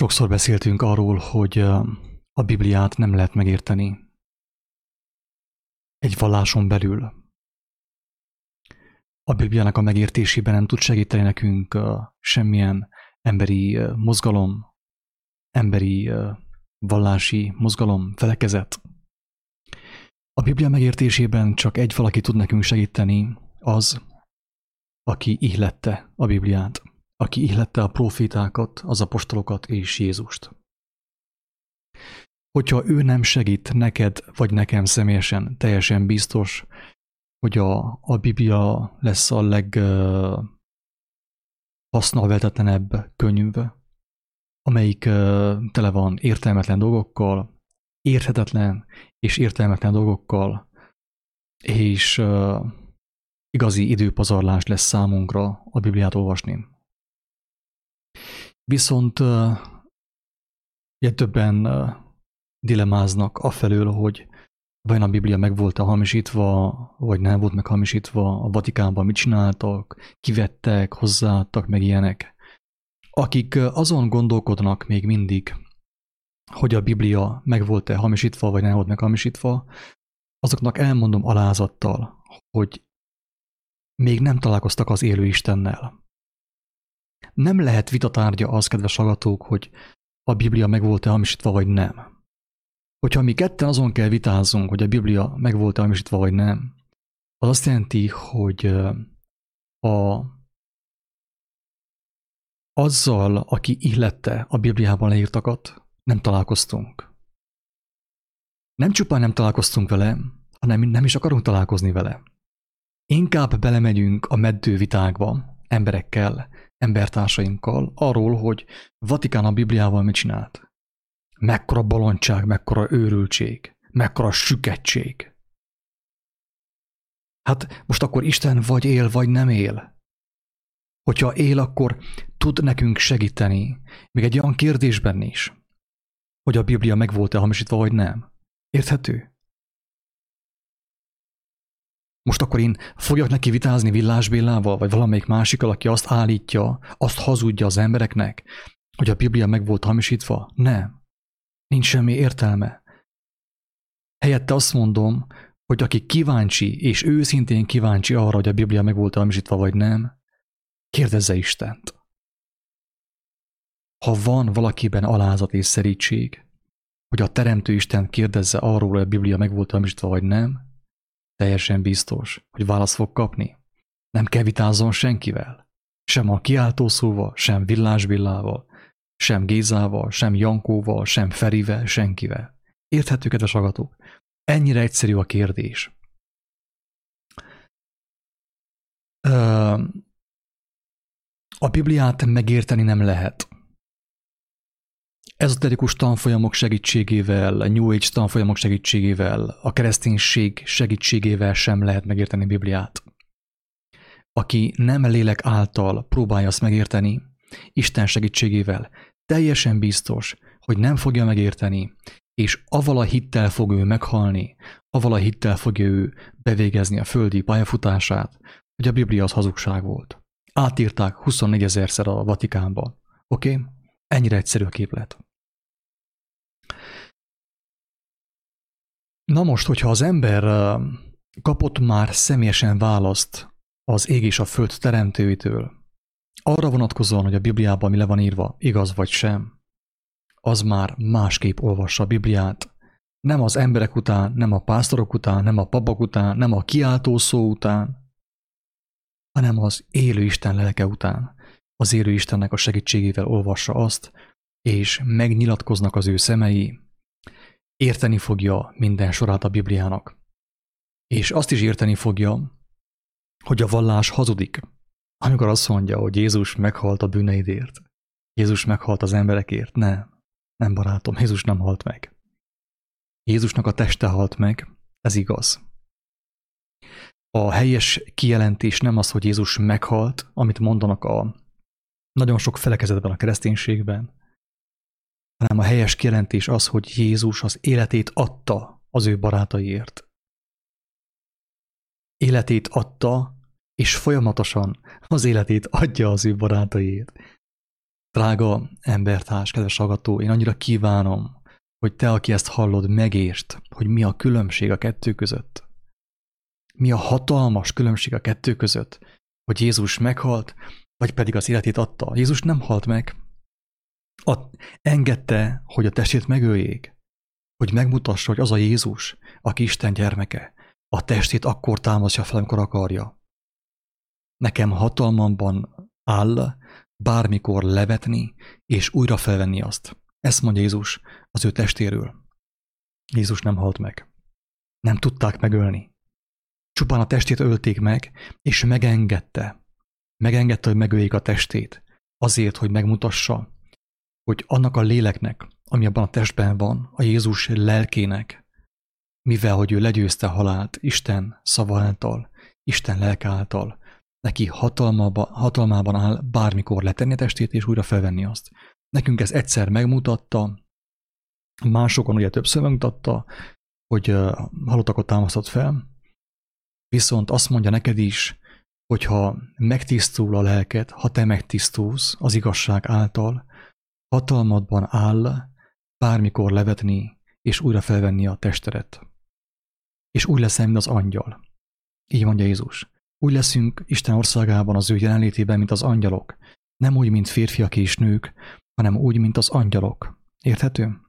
Sokszor beszéltünk arról, hogy a Bibliát nem lehet megérteni egy valláson belül. A Bibliának a megértésében nem tud segíteni nekünk semmilyen emberi mozgalom, emberi vallási mozgalom, felekezet. A Biblia megértésében csak egy valaki tud nekünk segíteni, az, aki ihlette a Bibliát, aki ihlette a profétákat, az apostolokat és Jézust. Hogyha ő nem segít neked vagy nekem személyesen, teljesen biztos, hogy a, a Biblia lesz a leg uh, könyv, amelyik uh, tele van értelmetlen dolgokkal, érthetetlen és értelmetlen dolgokkal, és uh, igazi időpazarlás lesz számunkra a Bibliát olvasni. Viszont uh, többen dilemáznak afelől, hogy vajon a Biblia meg volt-e hamisítva, vagy nem volt meghamisítva, a Vatikánban mit csináltak, kivettek, hozzáadtak, meg ilyenek. Akik azon gondolkodnak még mindig, hogy a Biblia meg volt-e hamisítva, vagy nem volt meghamisítva, azoknak elmondom alázattal, hogy még nem találkoztak az élő Istennel. Nem lehet vitatárgya az, kedves hallgatók, hogy a Biblia meg volt-e hamisítva, vagy nem. Hogyha mi ketten azon kell vitázzunk, hogy a Biblia meg volt-e hamisítva, vagy nem, az azt jelenti, hogy a, azzal, aki illette a Bibliában leírtakat, nem találkoztunk. Nem csupán nem találkoztunk vele, hanem nem is akarunk találkozni vele. Inkább belemegyünk a meddő vitákba emberekkel, embertársainkkal arról, hogy Vatikán a Bibliával mit csinált. Mekkora bolondság, mekkora őrültség, mekkora süketség. Hát most akkor Isten vagy él, vagy nem él. Hogyha él, akkor tud nekünk segíteni, még egy olyan kérdésben is, hogy a Biblia meg volt-e hamisítva, vagy nem. Érthető? Most akkor én fogjak neki vitázni Villás Bélával, vagy valamelyik másikkal, aki azt állítja, azt hazudja az embereknek, hogy a Biblia meg volt hamisítva? Nem. Nincs semmi értelme. Helyette azt mondom, hogy aki kíváncsi, és őszintén kíváncsi arra, hogy a Biblia meg volt hamisítva vagy nem, kérdezze Istent. Ha van valakiben alázat és szerítség, hogy a Teremtő Isten kérdezze arról, hogy a Biblia meg volt hamisítva vagy nem, teljesen biztos, hogy választ fog kapni. Nem kell vitázzon senkivel. Sem a kiáltószóval, sem villásbillával, sem Gézával, sem Jankóval, sem Ferivel, senkivel. Érthető, kedves agatók? Ennyire egyszerű a kérdés. A Bibliát megérteni nem lehet. Ezoterikus tanfolyamok segítségével, a New Age tanfolyamok segítségével, a kereszténység segítségével sem lehet megérteni Bibliát. Aki nem lélek által próbálja azt megérteni, Isten segítségével teljesen biztos, hogy nem fogja megérteni, és aval a hittel fog ő meghalni, aval a hittel fogja ő bevégezni a földi pályafutását, hogy a Biblia az hazugság volt. Átírták 24 ezerszer a Vatikánba. Oké? Okay? Ennyire egyszerű a képlet. Na most, hogyha az ember kapott már személyesen választ az ég és a föld teremtőitől, arra vonatkozóan, hogy a Bibliában mi le van írva, igaz vagy sem, az már másképp olvassa a Bibliát. Nem az emberek után, nem a pásztorok után, nem a papok után, nem a kiáltó szó után, hanem az élő Isten lelke után. Az élő Istennek a segítségével olvassa azt, és megnyilatkoznak az ő szemei, érteni fogja minden sorát a Bibliának. És azt is érteni fogja, hogy a vallás hazudik, amikor azt mondja, hogy Jézus meghalt a bűneidért, Jézus meghalt az emberekért, nem. Nem barátom, Jézus nem halt meg. Jézusnak a teste halt meg, ez igaz. A helyes kijelentés nem az, hogy Jézus meghalt, amit mondanak a nagyon sok felekezetben a kereszténységben, hanem a helyes kijelentés az, hogy Jézus az életét adta az ő barátaiért. Életét adta és folyamatosan az életét adja az ő barátaiért. Drága embertárs, kedves hallgató, én annyira kívánom, hogy te, aki ezt hallod, megértsd, hogy mi a különbség a kettő között. Mi a hatalmas különbség a kettő között, hogy Jézus meghalt, vagy pedig az életét adta. Jézus nem halt meg. A, engedte, hogy a testét megöljék, hogy megmutassa, hogy az a Jézus, aki Isten gyermeke, a testét akkor támasztja fel, amikor akarja. Nekem hatalmamban áll bármikor levetni és újra felvenni azt. Ezt mondja Jézus az ő testéről. Jézus nem halt meg. Nem tudták megölni. Csupán a testét ölték meg, és megengedte. Megengedte, hogy megöljék a testét. Azért, hogy megmutassa, hogy annak a léleknek, ami abban a testben van, a Jézus lelkének, mivel hogy ő legyőzte halált Isten szava által, Isten lelke által, neki hatalmában, hatalmában áll bármikor letenni a testét és újra felvenni azt. Nekünk ez egyszer megmutatta, másokon ugye többször megmutatta, hogy halottakat támasztott fel, viszont azt mondja neked is, hogyha megtisztul a lelked, ha te megtisztulsz az igazság által, hatalmadban áll bármikor levetni és újra felvenni a testedet. És úgy leszel, mint az angyal. Így mondja Jézus. Úgy leszünk Isten országában az ő jelenlétében, mint az angyalok. Nem úgy, mint férfiak és nők, hanem úgy, mint az angyalok. Érthető?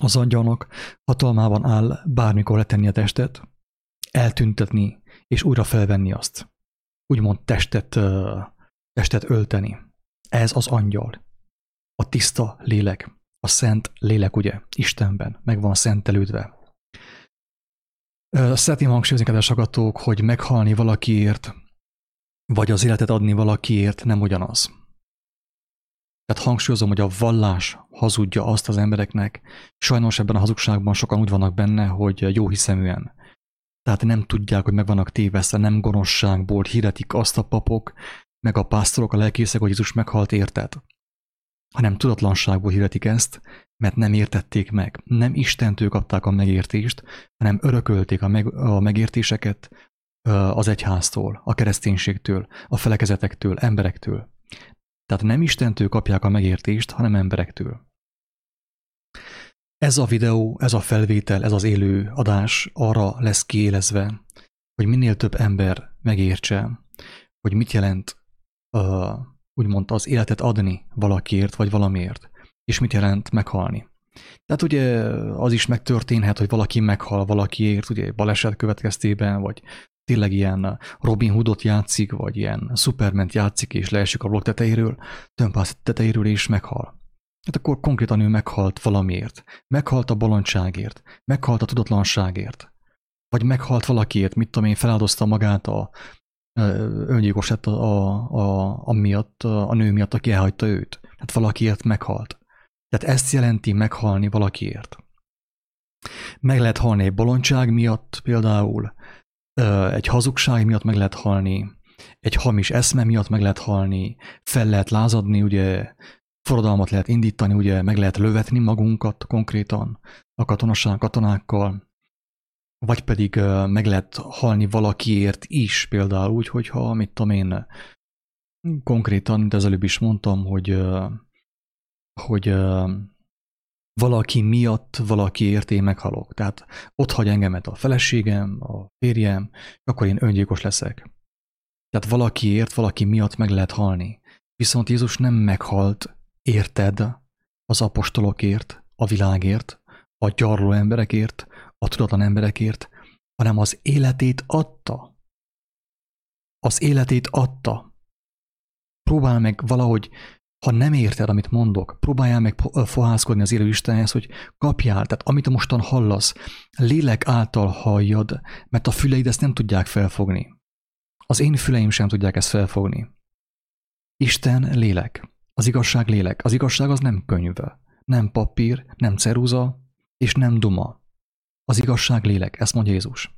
Az angyalnak hatalmában áll bármikor letenni a testet, eltüntetni és újra felvenni azt. Úgymond testet, testet ölteni. Ez az angyal. A tiszta lélek. A szent lélek, ugye, Istenben, meg van szentelődve. Szeretném hangsúlyozni, kedves agatók, hogy meghalni valakiért, vagy az életet adni valakiért nem ugyanaz. Tehát hangsúlyozom, hogy a vallás hazudja azt az embereknek. Sajnos ebben a hazugságban sokan úgy vannak benne, hogy jó hiszeműen. Tehát nem tudják, hogy meg vannak tévesztve, nem gonoszságból hirdetik azt a papok, meg a pásztorok, a lelkészek, hogy Jézus meghalt érted. Hanem tudatlanságból hirdetik ezt, mert nem értették meg. Nem Istentől kapták a megértést, hanem örökölték a, meg, a megértéseket az egyháztól, a kereszténységtől, a felekezetektől, emberektől. Tehát nem Istentől kapják a megértést, hanem emberektől. Ez a videó, ez a felvétel, ez az élő adás arra lesz kiélezve, hogy minél több ember megértse, hogy mit jelent uh, úgymond az életet adni valakiért vagy valamiért, és mit jelent meghalni. Tehát ugye az is megtörténhet, hogy valaki meghal valakiért, ugye baleset következtében, vagy tényleg ilyen Robin Hoodot játszik, vagy ilyen Superman játszik, és leesik a blokk tetejéről, tömpász tetejéről, és meghal. Hát akkor konkrétan ő meghalt valamiért. Meghalt a bolondságért. Meghalt a tudatlanságért. Vagy meghalt valakiért, mit tudom én, feláldozta magát a öngyilkos lett a, a, a, a, miatt, a nő miatt, aki elhagyta őt. Tehát valakiért meghalt. Tehát ezt jelenti meghalni valakiért. Meg lehet halni egy bolondság miatt például, egy hazugság miatt meg lehet halni, egy hamis eszme miatt meg lehet halni, fel lehet lázadni, ugye forradalmat lehet indítani, ugye meg lehet lövetni magunkat konkrétan a katonaság katonákkal, vagy pedig meg lehet halni valakiért is, például úgy, hogyha, mit tudom én, konkrétan, mint az előbb is mondtam, hogy, hogy valaki miatt valakiért én meghalok. Tehát ott hagy engemet a feleségem, a férjem, akkor én öngyilkos leszek. Tehát valakiért, valaki miatt meg lehet halni. Viszont Jézus nem meghalt érted az apostolokért, a világért, a gyarló emberekért, a tudatlan emberekért, hanem az életét adta. Az életét adta. Próbál meg valahogy ha nem érted, amit mondok, próbáljál meg fohászkodni az élő Istenhez, hogy kapjál, tehát amit mostan hallasz, lélek által halljad, mert a füleid ezt nem tudják felfogni. Az én füleim sem tudják ezt felfogni. Isten lélek. Az igazság lélek. Az igazság az nem könyv, nem papír, nem ceruza, és nem duma. Az igazság lélek, ezt mondja Jézus.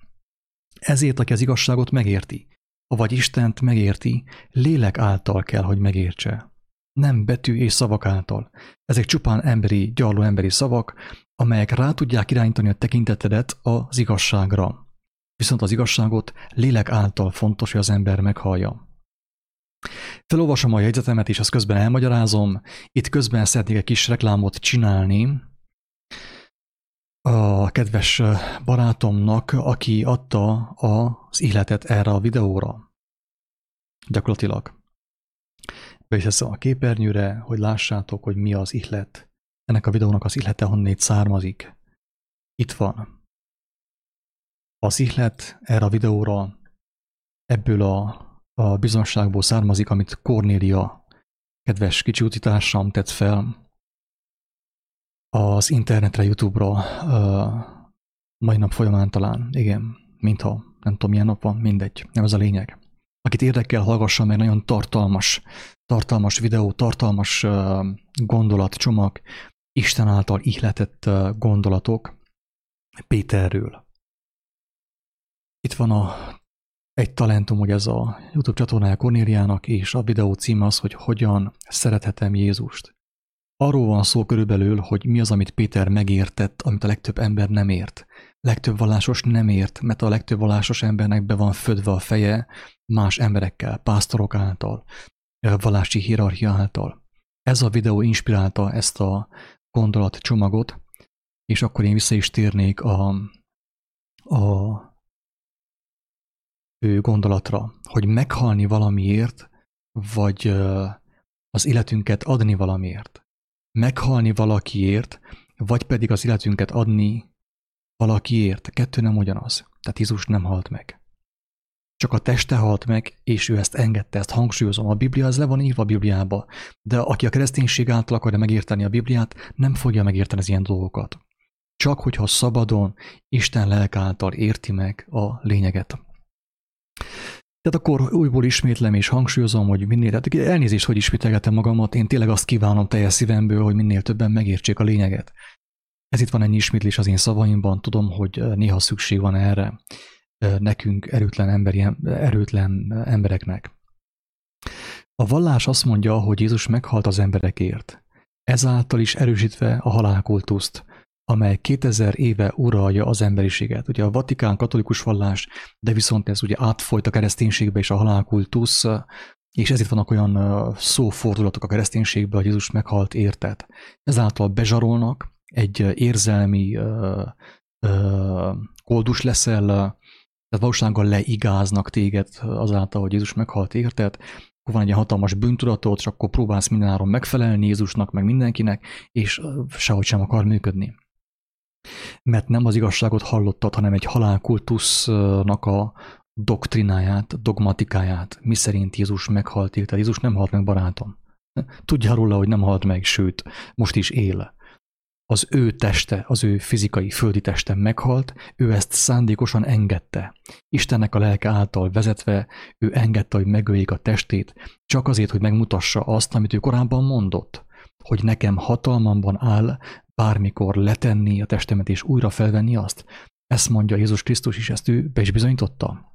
Ezért, aki az igazságot megérti, vagy Istent megérti, lélek által kell, hogy megértse nem betű és szavak által. Ezek csupán emberi, gyarló emberi szavak, amelyek rá tudják irányítani a tekintetedet az igazságra. Viszont az igazságot lélek által fontos, hogy az ember meghallja. Felolvasom a jegyzetemet, és azt közben elmagyarázom. Itt közben szeretnék egy kis reklámot csinálni a kedves barátomnak, aki adta az életet erre a videóra. Gyakorlatilag. Be is a képernyőre, hogy lássátok, hogy mi az ihlet. Ennek a videónak az ihlete honnét származik. Itt van. Az ihlet erre a videóra ebből a a bizonságból származik, amit Cornélia, kedves kicsi utitársam tett fel az internetre, YouTube-ra uh, mai nap folyamán talán, igen, mintha, nem tudom milyen nap van, mindegy, nem ez a lényeg. Akit érdekel, hallgassa meg, nagyon tartalmas, tartalmas videó, tartalmas gondolatcsomag, Isten által ihletett gondolatok Péterről. Itt van a egy talentum, hogy ez a YouTube csatornája Cornéliának, és a videó címe az, hogy hogyan szerethetem Jézust. Arról van szó körülbelül, hogy mi az, amit Péter megértett, amit a legtöbb ember nem ért. Legtöbb vallásos nem ért, mert a legtöbb vallásos embernek be van födve a feje más emberekkel, pásztorok által, vallási hierarchia által. Ez a videó inspirálta ezt a gondolatcsomagot, és akkor én vissza is térnék a, a gondolatra, hogy meghalni valamiért, vagy az életünket adni valamiért. Meghalni valakiért, vagy pedig az életünket adni valakiért. Kettő nem ugyanaz. Tehát Jézus nem halt meg. Csak a teste halt meg, és ő ezt engedte, ezt hangsúlyozom. A Biblia, ez le van írva a Bibliába. De aki a kereszténység által akarja megérteni a Bibliát, nem fogja megérteni az ilyen dolgokat. Csak hogyha szabadon, Isten lelk által érti meg a lényeget. Tehát akkor újból ismétlem és hangsúlyozom, hogy minél, tehát elnézést, hogy ismételgetem magamat, én tényleg azt kívánom teljes szívemből, hogy minél többen megértsék a lényeget. Ez itt van ennyi ismétlés az én szavaimban, tudom, hogy néha szükség van erre nekünk, erőtlen, emberi, erőtlen embereknek. A vallás azt mondja, hogy Jézus meghalt az emberekért, ezáltal is erősítve a halálkultuszt, amely 2000 éve uralja az emberiséget. Ugye a Vatikán katolikus vallás, de viszont ez ugye átfolyt a kereszténységbe és a halálkultusz, és ezért vannak olyan szófordulatok a kereszténységbe, hogy Jézus meghalt érted. Ezáltal bezsarolnak, egy érzelmi uh, uh, koldus leszel, tehát valósággal leigáznak téged azáltal, hogy Jézus meghalt érted, akkor van egy ilyen hatalmas bűntudatod, és akkor próbálsz mindenáron megfelelni Jézusnak, meg mindenkinek, és sehogy sem akar működni mert nem az igazságot hallottad, hanem egy halálkultusznak a doktrináját, dogmatikáját, mi szerint Jézus meghalt, tehát Jézus nem halt meg, barátom. Tudja róla, hogy nem halt meg, sőt, most is él. Az ő teste, az ő fizikai, földi teste meghalt, ő ezt szándékosan engedte. Istennek a lelke által vezetve, ő engedte, hogy megöljék a testét, csak azért, hogy megmutassa azt, amit ő korábban mondott, hogy nekem hatalmamban áll bármikor letenni a testemet és újra felvenni azt. Ezt mondja Jézus Krisztus is, ezt ő be is bizonyította.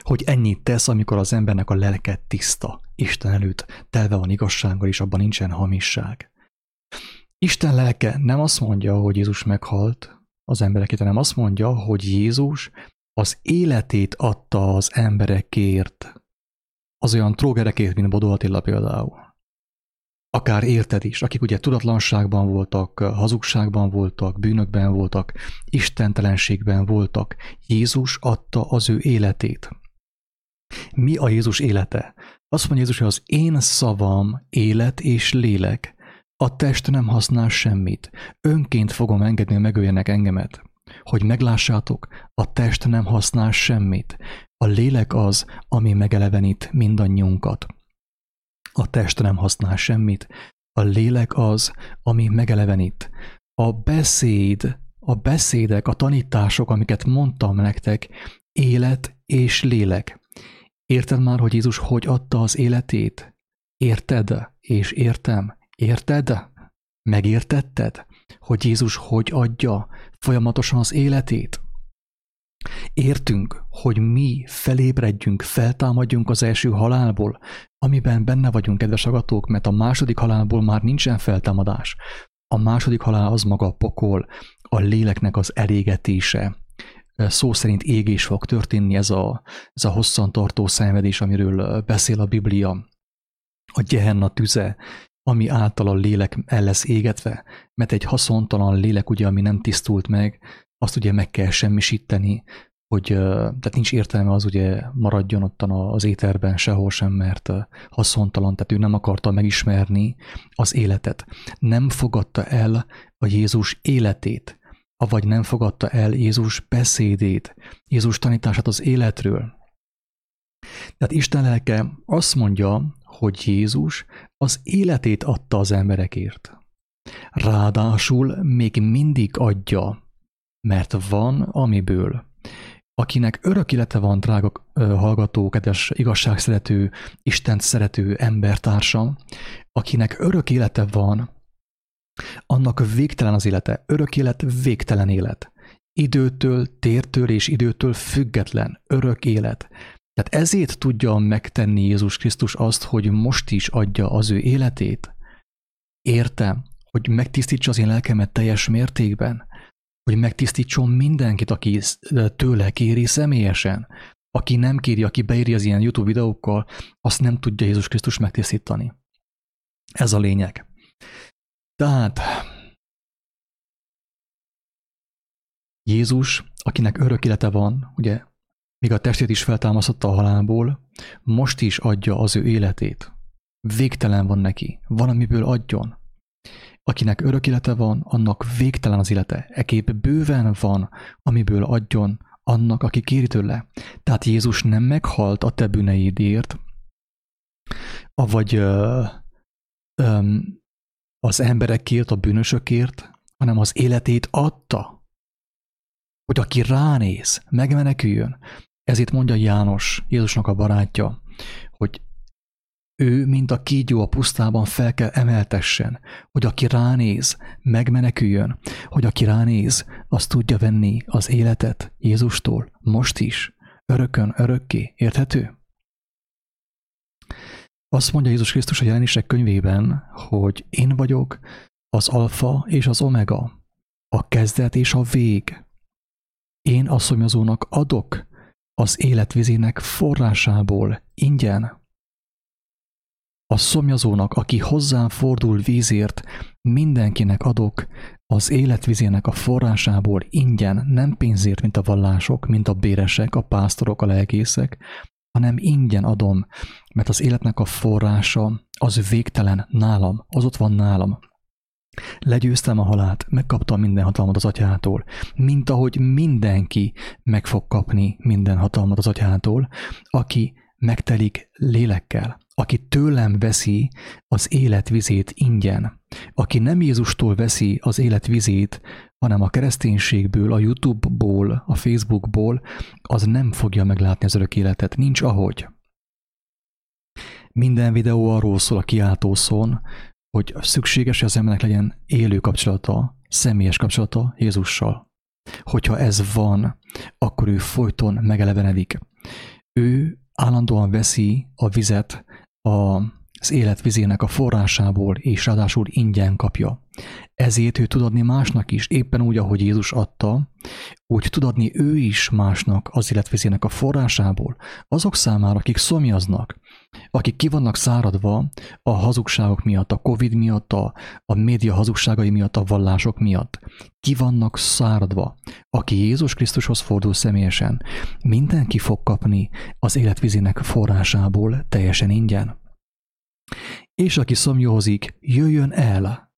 Hogy ennyit tesz, amikor az embernek a lelke tiszta, Isten előtt telve van igazsággal, és abban nincsen hamisság. Isten lelke nem azt mondja, hogy Jézus meghalt az emberekért, hanem azt mondja, hogy Jézus az életét adta az emberekért, az olyan trógerekért, mint Bodó Attila például akár érted is, akik ugye tudatlanságban voltak, hazugságban voltak, bűnökben voltak, istentelenségben voltak. Jézus adta az ő életét. Mi a Jézus élete? Azt mondja Jézus, hogy az én szavam élet és lélek. A test nem használ semmit. Önként fogom engedni, hogy megöljenek engemet. Hogy meglássátok, a test nem használ semmit. A lélek az, ami megelevenít mindannyiunkat a test nem használ semmit, a lélek az, ami megelevenít. A beszéd, a beszédek, a tanítások, amiket mondtam nektek, élet és lélek. Érted már, hogy Jézus hogy adta az életét? Érted és értem? Érted? Megértetted, hogy Jézus hogy adja folyamatosan az életét? Értünk, hogy mi felébredjünk, feltámadjunk az első halálból, amiben benne vagyunk, kedves agatók, mert a második halálból már nincsen feltámadás. A második halál az maga a pokol, a léleknek az elégetése, szó szerint égés fog történni, ez a, ez a hosszantartó szenvedés, amiről beszél a Biblia, a gyehenna tüze, ami által a lélek el lesz égetve, mert egy haszontalan lélek, ugye, ami nem tisztult meg, azt ugye meg kell semmisíteni, hogy tehát nincs értelme az ugye maradjon ottan az éterben sehol sem, mert haszontalan, tehát ő nem akarta megismerni az életet. Nem fogadta el a Jézus életét, avagy nem fogadta el Jézus beszédét, Jézus tanítását az életről. Tehát Isten lelke azt mondja, hogy Jézus az életét adta az emberekért. Ráadásul még mindig adja, mert van amiből. Akinek örök élete van, drága hallgató, kedves igazságszerető, Istent szerető embertársam, akinek örök élete van, annak végtelen az élete, örök élet, végtelen élet. Időtől, tértől és időtől független, örök élet. Tehát ezért tudja megtenni Jézus Krisztus azt, hogy most is adja az ő életét. Értem, hogy megtisztítsa az én lelkemet teljes mértékben, hogy megtisztítson mindenkit, aki tőle kéri személyesen. Aki nem kéri, aki beéri az ilyen YouTube videókkal, azt nem tudja Jézus Krisztus megtisztítani. Ez a lényeg. Tehát Jézus, akinek örök élete van, ugye, míg a testét is feltámasztotta a halálból, most is adja az ő életét. Végtelen van neki, van, amiből adjon. Akinek örök élete van, annak végtelen az élete. Ekép bőven van, amiből adjon annak, aki kéri tőle. Tehát Jézus nem meghalt a te bűneidért, avagy ö, ö, az emberekért, a bűnösökért, hanem az életét adta, hogy aki ránéz, megmeneküljön. Ezért mondja János, Jézusnak a barátja, ő, mint a kígyó a pusztában fel kell emeltessen, hogy aki ránéz, megmeneküljön, hogy aki ránéz, az tudja venni az életet Jézustól, most is, örökön, örökké. Érthető? Azt mondja Jézus Krisztus a jelenések könyvében, hogy én vagyok az alfa és az omega, a kezdet és a vég. Én asszonyozónak adok az életvizének forrásából ingyen. A szomjazónak, aki hozzám fordul vízért, mindenkinek adok az életvizének a forrásából ingyen, nem pénzért, mint a vallások, mint a béresek, a pásztorok, a lelkészek, hanem ingyen adom, mert az életnek a forrása az végtelen nálam, az ott van nálam. Legyőztem a halált, megkaptam minden hatalmat az atyától, mint ahogy mindenki meg fog kapni minden hatalmat az atyától, aki megtelik lélekkel, aki tőlem veszi az életvizét ingyen, aki nem Jézustól veszi az életvizét, hanem a kereszténységből, a YouTube-ból, a Facebookból, az nem fogja meglátni az örök életet. Nincs ahogy. Minden videó arról szól a kiáltószón, hogy szükséges, hogy az embernek legyen élő kapcsolata, személyes kapcsolata Jézussal. Hogyha ez van, akkor ő folyton megelevenedik. Ő állandóan veszi a vizet a az életvizének a forrásából, és ráadásul ingyen kapja. Ezért ő tud adni másnak is, éppen úgy, ahogy Jézus adta, úgy tud adni ő is másnak az életvizének a forrásából, azok számára, akik szomjaznak, akik ki vannak száradva a hazugságok miatt, a Covid miatt, a, a média hazugságai miatt, a vallások miatt. Ki vannak száradva. Aki Jézus Krisztushoz fordul személyesen, mindenki fog kapni az életvizének forrásából teljesen ingyen. És aki szomjózik, jöjjön el,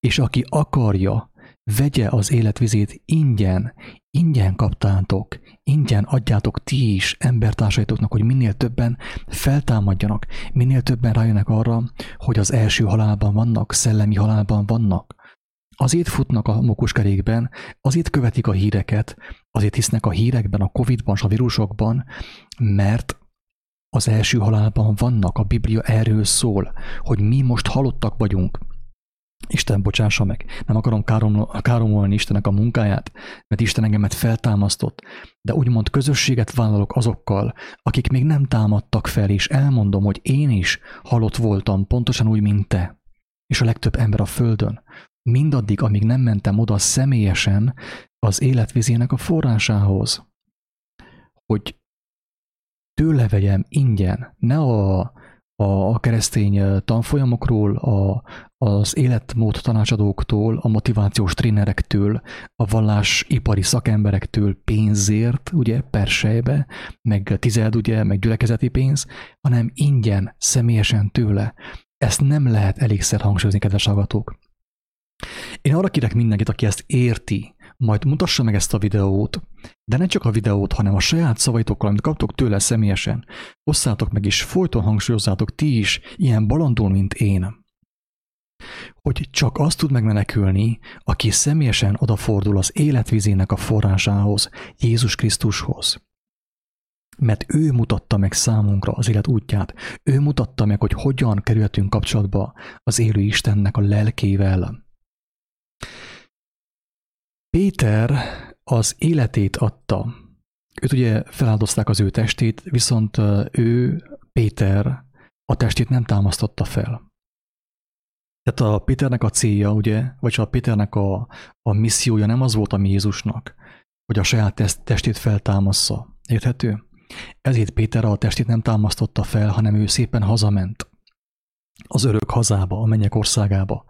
és aki akarja, vegye az életvizét ingyen, ingyen kaptátok, ingyen adjátok ti is embertársaitoknak, hogy minél többen feltámadjanak, minél többen rájönnek arra, hogy az első halálban vannak, szellemi halálban vannak. Azért futnak a mokuskerékben, azért követik a híreket, azért hisznek a hírekben, a Covid-ban, a vírusokban, mert az első halálban vannak, a Biblia erről szól, hogy mi most halottak vagyunk. Isten bocsássa meg, nem akarom káromolni Istennek a munkáját, mert Isten engemet feltámasztott, de úgymond közösséget vállalok azokkal, akik még nem támadtak fel, és elmondom, hogy én is halott voltam, pontosan úgy, mint te, és a legtöbb ember a földön. mindaddig, amíg nem mentem oda személyesen az életvizének a forrásához, hogy tőle vegyem ingyen, ne a a keresztény tanfolyamokról, a, az életmód tanácsadóktól, a motivációs trénerektől, a vallásipari szakemberektől pénzért, ugye, per sejbe, meg tized, ugye, meg gyülekezeti pénz, hanem ingyen, személyesen tőle. Ezt nem lehet elégszer hangsúlyozni, kedves hallgatók. Én arra kérek mindenkit, aki ezt érti, majd mutassa meg ezt a videót, de ne csak a videót, hanem a saját szavaitokkal, amit kaptok tőle személyesen, osszátok meg és folyton hangsúlyozzátok ti is, ilyen balandul, mint én. Hogy csak azt tud megmenekülni, aki személyesen odafordul az életvizének a forrásához, Jézus Krisztushoz. Mert ő mutatta meg számunkra az élet útját, ő mutatta meg, hogy hogyan kerülhetünk kapcsolatba az élő Istennek a lelkével. Péter az életét adta. Őt ugye feláldozták az ő testét, viszont ő, Péter, a testét nem támasztotta fel. Tehát a Péternek a célja, ugye, vagy a Péternek a, a missziója nem az volt, ami Jézusnak, hogy a saját testét feltámassza. Érthető? Ezért Péter a testét nem támasztotta fel, hanem ő szépen hazament az örök hazába, a mennyek országába.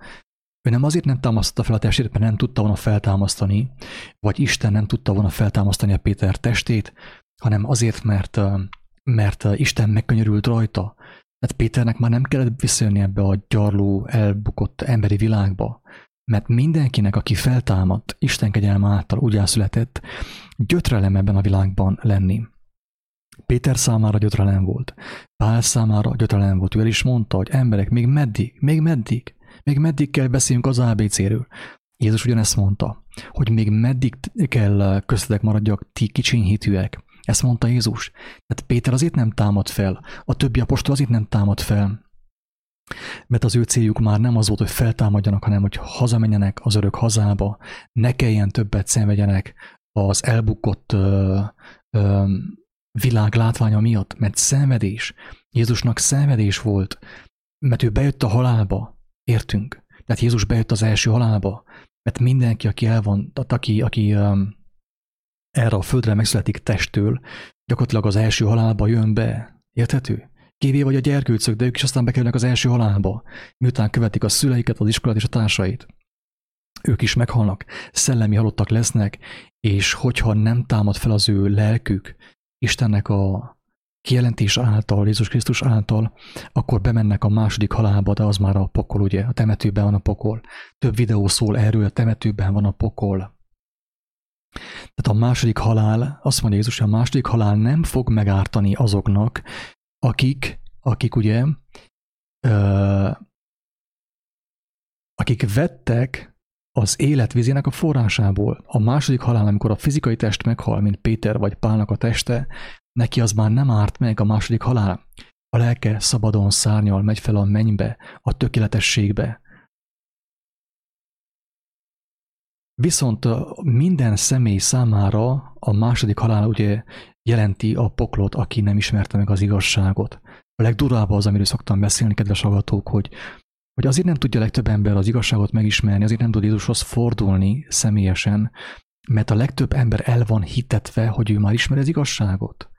Ő nem azért nem támasztotta fel a testét, mert nem tudta volna feltámasztani, vagy Isten nem tudta volna feltámasztani a Péter testét, hanem azért, mert, mert Isten megkönyörült rajta. Tehát Péternek már nem kellett visszajönni ebbe a gyarló, elbukott emberi világba, mert mindenkinek, aki feltámadt, Isten kegyelme által úgy született, gyötrelem ebben a világban lenni. Péter számára gyötrelem volt. Pál számára gyötrelem volt. Ő el is mondta, hogy emberek, még meddig, még meddig? Még meddig kell beszéljünk az ABC-ről? Jézus ugyanezt mondta, hogy még meddig kell köztetek maradjak ti kicsinyhitűek. Ezt mondta Jézus. Tehát Péter azért nem támad fel, a többi apostol azért nem támad fel, mert az ő céljuk már nem az volt, hogy feltámadjanak, hanem hogy hazamenjenek az örök hazába, ne kelljen többet szenvedjenek az elbukott ö, ö, világ látványa miatt, mert szenvedés, Jézusnak szenvedés volt, mert ő bejött a halálba, Értünk. Tehát Jézus bejött az első halálba, mert mindenki, aki el van, aki, aki um, erre a földre megszületik testtől, gyakorlatilag az első halálba jön be. Érthető? Kivé vagy a gyerkőcök, de ők is aztán bekerülnek az első halálba, miután követik a szüleiket, az iskolát és a társait. Ők is meghalnak, szellemi halottak lesznek, és hogyha nem támad fel az ő lelkük, Istennek a kijelentés által, Jézus Krisztus által, akkor bemennek a második halálba, de az már a pokol, ugye, a temetőben van a pokol. Több videó szól erről, a temetőben van a pokol. Tehát a második halál, azt mondja Jézus, hogy a második halál nem fog megártani azoknak, akik, akik ugye, ö, akik vettek az életvizének a forrásából. A második halál, amikor a fizikai test meghal, mint Péter vagy Pálnak a teste, Neki az már nem árt meg a második halál. A lelke szabadon szárnyal, megy fel a mennybe, a tökéletességbe. Viszont minden személy számára a második halál ugye jelenti a poklot, aki nem ismerte meg az igazságot. A legdurább az, amiről szoktam beszélni, kedves hallgatók, hogy, hogy azért nem tudja a legtöbb ember az igazságot megismerni, azért nem tud Jézushoz fordulni személyesen, mert a legtöbb ember el van hitetve, hogy ő már ismeri az igazságot.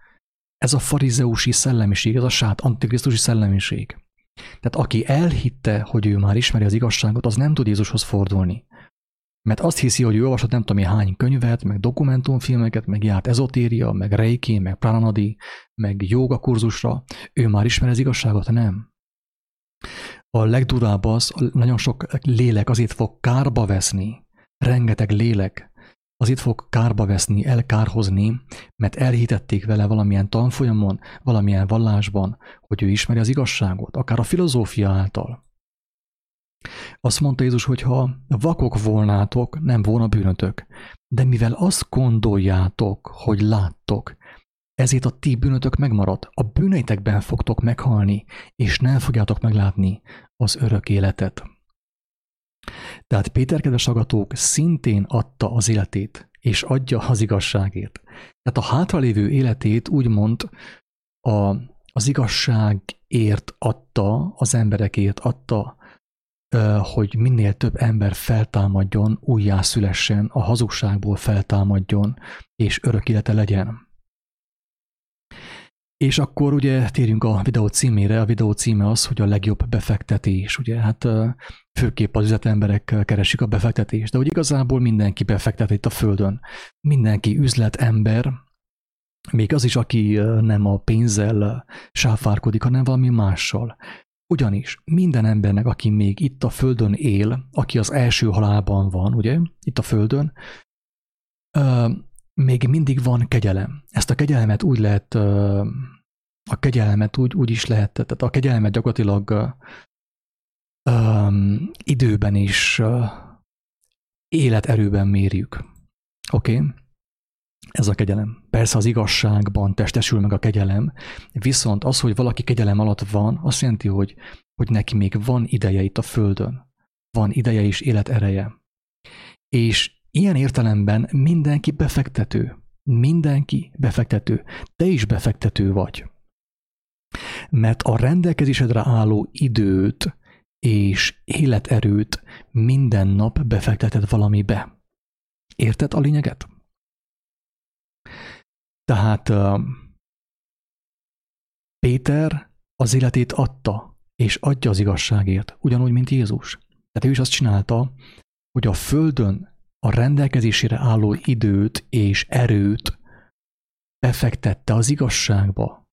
Ez a farizeusi szellemiség, ez a sát antikrisztusi szellemiség. Tehát aki elhitte, hogy ő már ismeri az igazságot, az nem tud Jézushoz fordulni. Mert azt hiszi, hogy ő olvasott nem tudom hány könyvet, meg dokumentumfilmeket, meg járt ezotéria, meg reiki, meg prananadi, meg joga kurzusra, ő már ismeri az igazságot, nem. A legdurább az, nagyon sok lélek azért fog kárba veszni, rengeteg lélek az itt fog kárba veszni, elkárhozni, mert elhitették vele valamilyen tanfolyamon, valamilyen vallásban, hogy ő ismeri az igazságot, akár a filozófia által. Azt mondta Jézus, hogy ha vakok volnátok, nem volna bűnötök. De mivel azt gondoljátok, hogy láttok, ezért a ti bűnötök megmarad. A bűneitekben fogtok meghalni, és nem fogjátok meglátni az örök életet. Tehát Péter kedves agatók szintén adta az életét, és adja az igazságért. Tehát a hátralévő életét úgymond a, az igazságért adta, az emberekért adta, hogy minél több ember feltámadjon, újjászülessen, a hazugságból feltámadjon, és örök élete legyen. És akkor ugye térjünk a videó címére. A videó címe az, hogy a legjobb befektetés. Ugye hát főképp az üzletemberek keresik a befektetést, de hogy igazából mindenki befektet itt a földön. Mindenki üzletember, még az is, aki nem a pénzzel sáfárkodik, hanem valami mással. Ugyanis minden embernek, aki még itt a Földön él, aki az első halálban van, ugye, itt a Földön, még mindig van kegyelem. Ezt a kegyelmet úgy lehet, a kegyelmet úgy, úgy is lehet, tehát a kegyelmet gyakorlatilag um, időben is uh, életerőben mérjük. Oké? Okay? Ez a kegyelem. Persze az igazságban testesül meg a kegyelem, viszont az, hogy valaki kegyelem alatt van, azt jelenti, hogy, hogy neki még van ideje itt a Földön. Van ideje és életereje. És ilyen értelemben mindenki befektető. Mindenki befektető. Te is befektető vagy. Mert a rendelkezésedre álló időt és életerőt minden nap befekteted valamibe. Érted a lényeget? Tehát Péter az életét adta, és adja az igazságért, ugyanúgy, mint Jézus. Tehát ő is azt csinálta, hogy a Földön a rendelkezésére álló időt és erőt befektette az igazságba.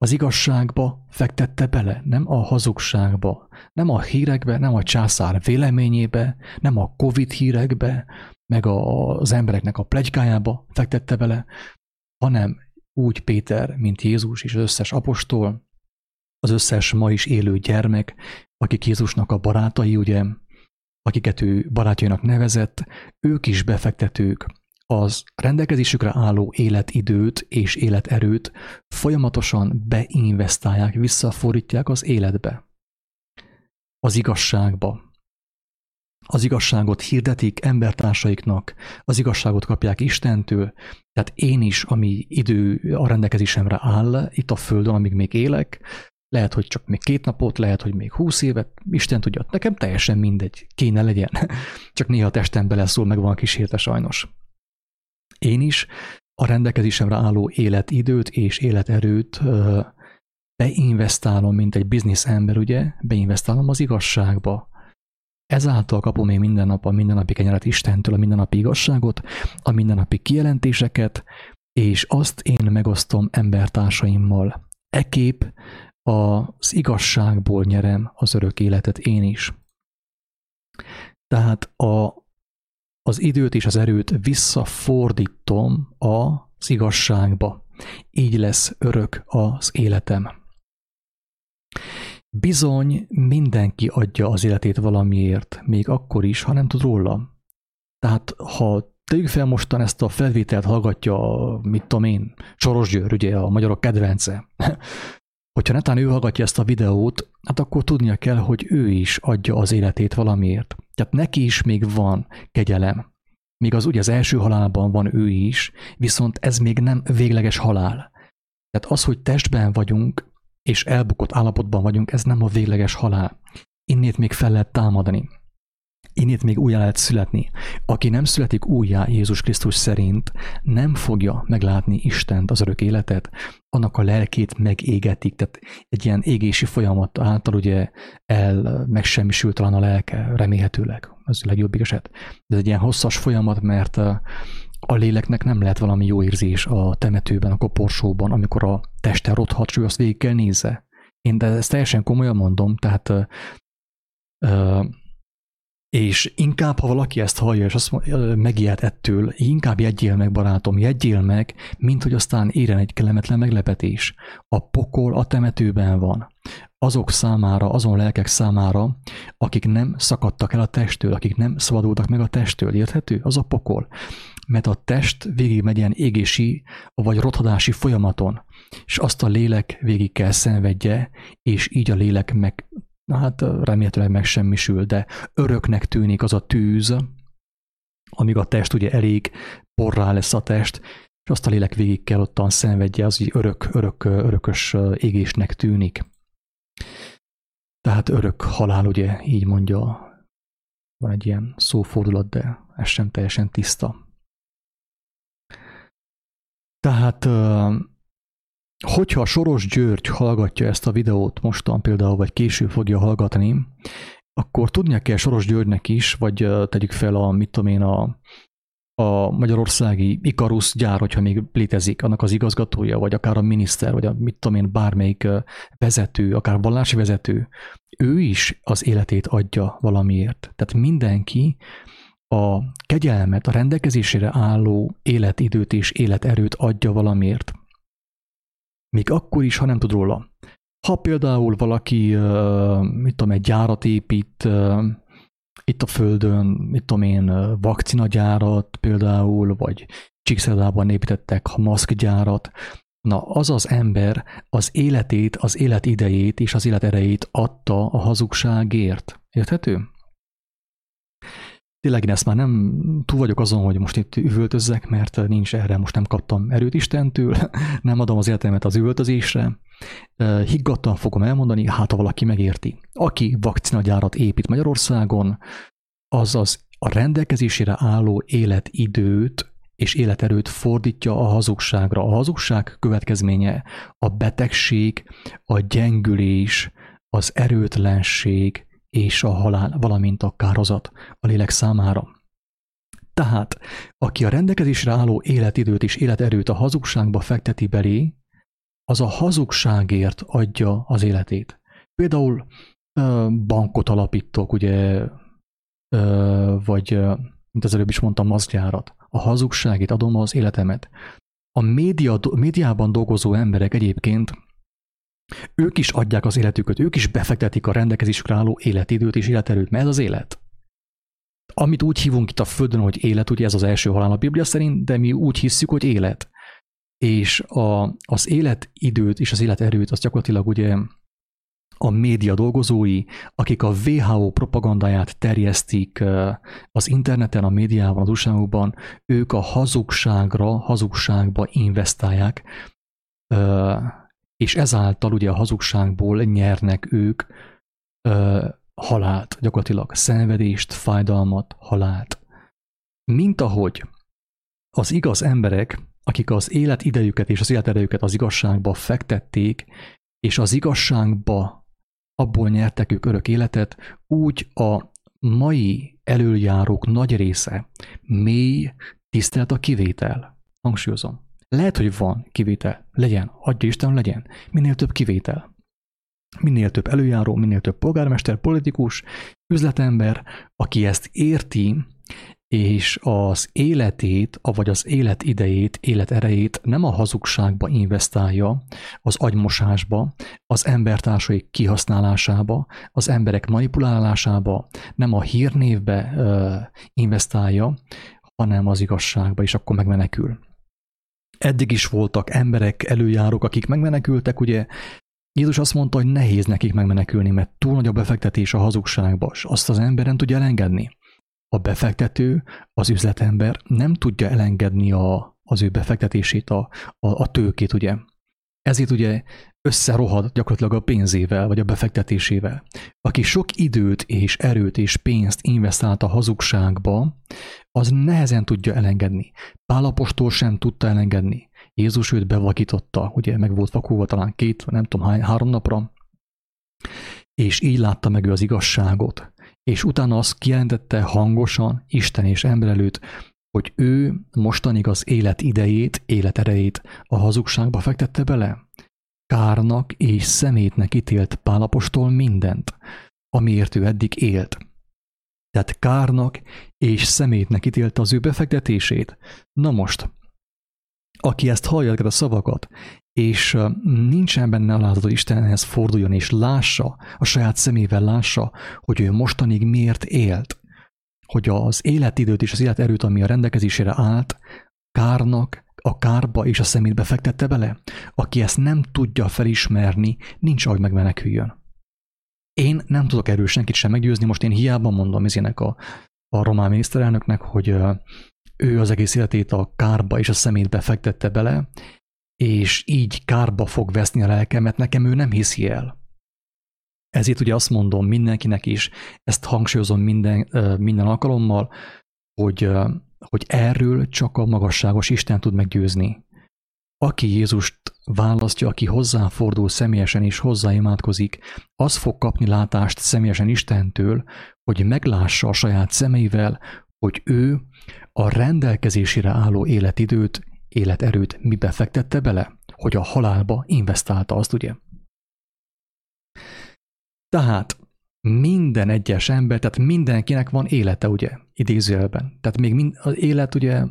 Az igazságba fektette bele, nem a hazugságba, nem a hírekbe, nem a császár véleményébe, nem a Covid hírekbe, meg az embereknek a plegykájába fektette bele, hanem úgy Péter, mint Jézus és az összes apostol, az összes ma is élő gyermek, akik Jézusnak a barátai, ugye, akiket ő barátjainak nevezett, ők is befektetők, az rendelkezésükre álló életidőt és életerőt folyamatosan beinvestálják, visszafordítják az életbe, az igazságba, az igazságot hirdetik embertársaiknak, az igazságot kapják Istentől, tehát én is, ami idő a rendelkezésemre áll itt a Földön, amíg még élek, lehet, hogy csak még két napot, lehet, hogy még húsz évet, Isten tudja, nekem teljesen mindegy, kéne legyen. Csak néha testem beleszól, meg van kísérte sajnos. Én is a rendelkezésemre álló életidőt és életerőt beinvestálom, mint egy biznisz ember, ugye, beinvestálom az igazságba, Ezáltal kapom én minden nap a mindennapi kenyeret Istentől, a mindennapi igazságot, a mindennapi kijelentéseket, és azt én megosztom embertársaimmal. Ekép az igazságból nyerem az örök életet én is. Tehát a, az időt és az erőt visszafordítom az igazságba. Így lesz örök az életem. Bizony mindenki adja az életét valamiért, még akkor is, ha nem tud róla. Tehát ha tegyük fel mostan ezt a felvételt hallgatja, mit tudom én, Soros Győr, ugye a magyarok kedvence. Hogyha netán ő hallgatja ezt a videót, hát akkor tudnia kell, hogy ő is adja az életét valamiért. Tehát neki is még van kegyelem. Míg az ugye az első halálban van ő is, viszont ez még nem végleges halál. Tehát az, hogy testben vagyunk, és elbukott állapotban vagyunk, ez nem a végleges halál. Innét még fel lehet támadni. Innét még újjá lehet születni. Aki nem születik újjá Jézus Krisztus szerint, nem fogja meglátni Istent, az örök életet, annak a lelkét megégetik, tehát egy ilyen égési folyamat által ugye el megsemmisül talán a lelke, remélhetőleg, ez a legjobb eset. De egy ilyen hosszas folyamat, mert a léleknek nem lehet valami jó érzés a temetőben, a koporsóban, amikor a teste rothat, és azt végig kell nézze. Én de ezt teljesen komolyan mondom, tehát uh, és inkább, ha valaki ezt hallja, és azt megijed ettől, inkább jegyél meg, barátom, jegyél meg, mint hogy aztán érjen egy kellemetlen meglepetés. A pokol a temetőben van. Azok számára, azon lelkek számára, akik nem szakadtak el a testtől, akik nem szabadultak meg a testtől, érthető? Az a pokol mert a test végig megy ilyen égési vagy rothadási folyamaton, és azt a lélek végig kell szenvedje, és így a lélek meg, hát remélhetőleg megsemmisül, de öröknek tűnik az a tűz, amíg a test ugye elég porrá lesz a test, és azt a lélek végig kell ottan szenvedje, az így örök, örök, örökös égésnek tűnik. Tehát örök halál, ugye, így mondja, van egy ilyen szófordulat, de ez sem teljesen tiszta. Tehát, hogyha Soros György hallgatja ezt a videót mostan például, vagy később fogja hallgatni, akkor tudnia kell Soros Györgynek is, vagy tegyük fel a, mit tudom én, a, a magyarországi Ikarus gyár, hogyha még létezik, annak az igazgatója, vagy akár a miniszter, vagy a, mit tudom én, bármelyik vezető, akár vallási vezető, ő is az életét adja valamiért. Tehát mindenki a kegyelmet, a rendelkezésére álló életidőt és életerőt adja valamiért. Még akkor is, ha nem tud róla. Ha például valaki, mit tudom, egy gyárat épít, itt a Földön, mit tudom én, vakcinagyárat például, vagy Csíkszedában építettek maszkgyárat, Na, az az ember az életét, az életidejét és az életerejét adta a hazugságért. Érthető? Tényleg én ezt már nem túl vagyok azon, hogy most itt üvöltözzek, mert nincs erre, most nem kaptam erőt Istentől, nem adom az életemet az üvöltözésre. Higgadtan fogom elmondani, hát ha valaki megérti. Aki vakcinagyárat épít Magyarországon, az az a rendelkezésére álló életidőt és életerőt fordítja a hazugságra. A hazugság következménye a betegség, a gyengülés, az erőtlenség, és a halál, valamint a kározat a lélek számára. Tehát, aki a rendelkezésre álló életidőt és életerőt a hazugságba fekteti belé, az a hazugságért adja az életét. Például bankot alapítok, ugye, vagy, mint az előbb is mondtam, maszkgyárat. A hazugságét adom az életemet. A média, médiában dolgozó emberek egyébként ők is adják az életüket, ők is befektetik a rendelkezésükre álló életidőt és életerőt, mert ez az élet. Amit úgy hívunk itt a Földön, hogy élet, ugye ez az első halál a Biblia szerint, de mi úgy hisszük, hogy élet. És a, az életidőt és az életerőt az gyakorlatilag ugye a média dolgozói, akik a WHO propagandáját terjesztik az interneten, a médiában, az újságokban, ők a hazugságra, hazugságba investálják és ezáltal ugye a hazugságból nyernek ők ö, halált, gyakorlatilag szenvedést, fájdalmat, halált. Mint ahogy az igaz emberek, akik az élet idejüket és az életerejüket az igazságba fektették, és az igazságba abból nyertek ők örök életet, úgy a mai előjárók nagy része mély tisztelt a kivétel. Hangsúlyozom. Lehet, hogy van kivétel. Legyen, adja Isten, legyen. Minél több kivétel. Minél több előjáró, minél több polgármester, politikus, üzletember, aki ezt érti, és az életét, vagy az életidejét, életerejét nem a hazugságba investálja, az agymosásba, az embertársai kihasználásába, az emberek manipulálásába, nem a hírnévbe uh, investálja, hanem az igazságba, és akkor megmenekül. Eddig is voltak emberek, előjárók, akik megmenekültek, ugye Jézus azt mondta, hogy nehéz nekik megmenekülni, mert túl nagy a befektetés a hazugságba, és azt az ember nem tudja elengedni. A befektető, az üzletember nem tudja elengedni a, az ő befektetését, a, a, a tőkét, ugye. Ezért ugye összerohad gyakorlatilag a pénzével, vagy a befektetésével. Aki sok időt és erőt és pénzt investált a hazugságba, az nehezen tudja elengedni. Pálapostól sem tudta elengedni. Jézus őt bevakította, ugye meg volt vakulva talán két, nem tudom hány, három napra, és így látta meg ő az igazságot. És utána azt kijelentette hangosan, Isten és ember előtt, hogy ő mostanig az élet idejét, életerejét a hazugságba fektette bele kárnak és szemétnek ítélt Pálapostól mindent, amiért ő eddig élt. Tehát kárnak és szemétnek ítélte az ő befektetését. Na most, aki ezt hallja a szavakat, és nincsen benne alázat, Istenhez forduljon, és lássa, a saját szemével lássa, hogy ő mostanig miért élt, hogy az életidőt és az életerőt, ami a rendelkezésére állt, kárnak a kárba és a szemétbe fektette bele? Aki ezt nem tudja felismerni, nincs ahogy megmeneküljön. Én nem tudok erről senkit sem meggyőzni, most én hiába mondom ezének a, a román miniszterelnöknek, hogy ő az egész életét a kárba és a szemétbe fektette bele, és így kárba fog veszni a lelkemet, nekem ő nem hiszi el. Ezért ugye azt mondom mindenkinek is, ezt hangsúlyozom minden, minden alkalommal, hogy, hogy erről csak a magasságos Isten tud meggyőzni. Aki Jézust választja, aki hozzáfordul személyesen és hozzáimádkozik, az fog kapni látást személyesen Istentől, hogy meglássa a saját szemeivel, hogy ő a rendelkezésére álló életidőt, életerőt mibe fektette bele, hogy a halálba investálta azt, ugye? Tehát minden egyes ember, tehát mindenkinek van élete, ugye, idézőjelben. Tehát még mind, az élet ugye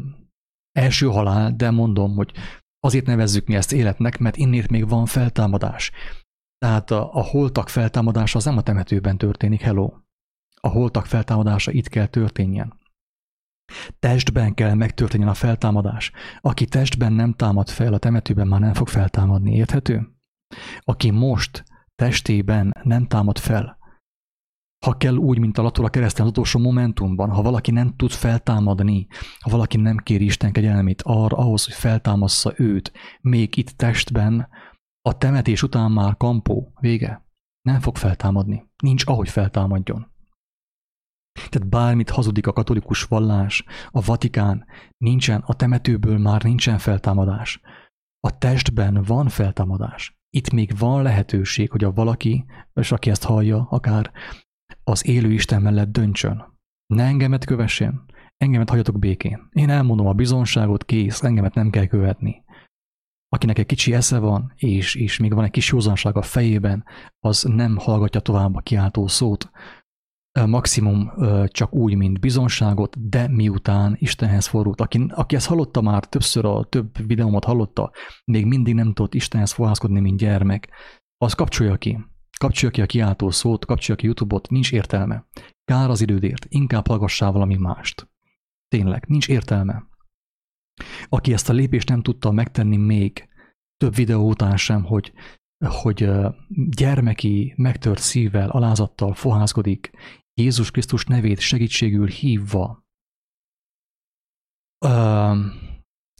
első halál, de mondom, hogy azért nevezzük mi ezt életnek, mert innét még van feltámadás. Tehát a, a holtak feltámadása az nem a temetőben történik, hello. A holtak feltámadása itt kell történjen. Testben kell megtörténjen a feltámadás. Aki testben nem támad fel, a temetőben már nem fog feltámadni, érthető? Aki most testében nem támad fel, ha kell úgy, mint a Latura kereszten az utolsó momentumban, ha valaki nem tud feltámadni, ha valaki nem kéri Isten kegyelmét arra, ahhoz, hogy feltámassza őt, még itt testben, a temetés után már kampó, vége. Nem fog feltámadni. Nincs ahogy feltámadjon. Tehát bármit hazudik a katolikus vallás, a Vatikán, nincsen, a temetőből már nincsen feltámadás. A testben van feltámadás. Itt még van lehetőség, hogy a valaki, és aki ezt hallja, akár az élő Isten mellett döntsön. Ne engemet kövessen, engemet hagyjatok békén. Én elmondom a bizonságot, kész, engemet nem kell követni. Akinek egy kicsi esze van, és, és még van egy kis józanság a fejében, az nem hallgatja tovább a kiáltó szót, maximum csak úgy, mint bizonságot, de miután Istenhez fordult. Aki, aki ezt hallotta már többször, a több videómat hallotta, még mindig nem tudott Istenhez forhászkodni, mint gyermek, az kapcsolja ki. Kapcsolja ki a kiáltó szót, kapcsolja ki YouTube-ot, nincs értelme. Kár az idődért, inkább hallgassál valami mást. Tényleg, nincs értelme. Aki ezt a lépést nem tudta megtenni még több videó után sem, hogy, hogy gyermeki, megtört szívvel, alázattal fohászkodik, Jézus Krisztus nevét segítségül hívva,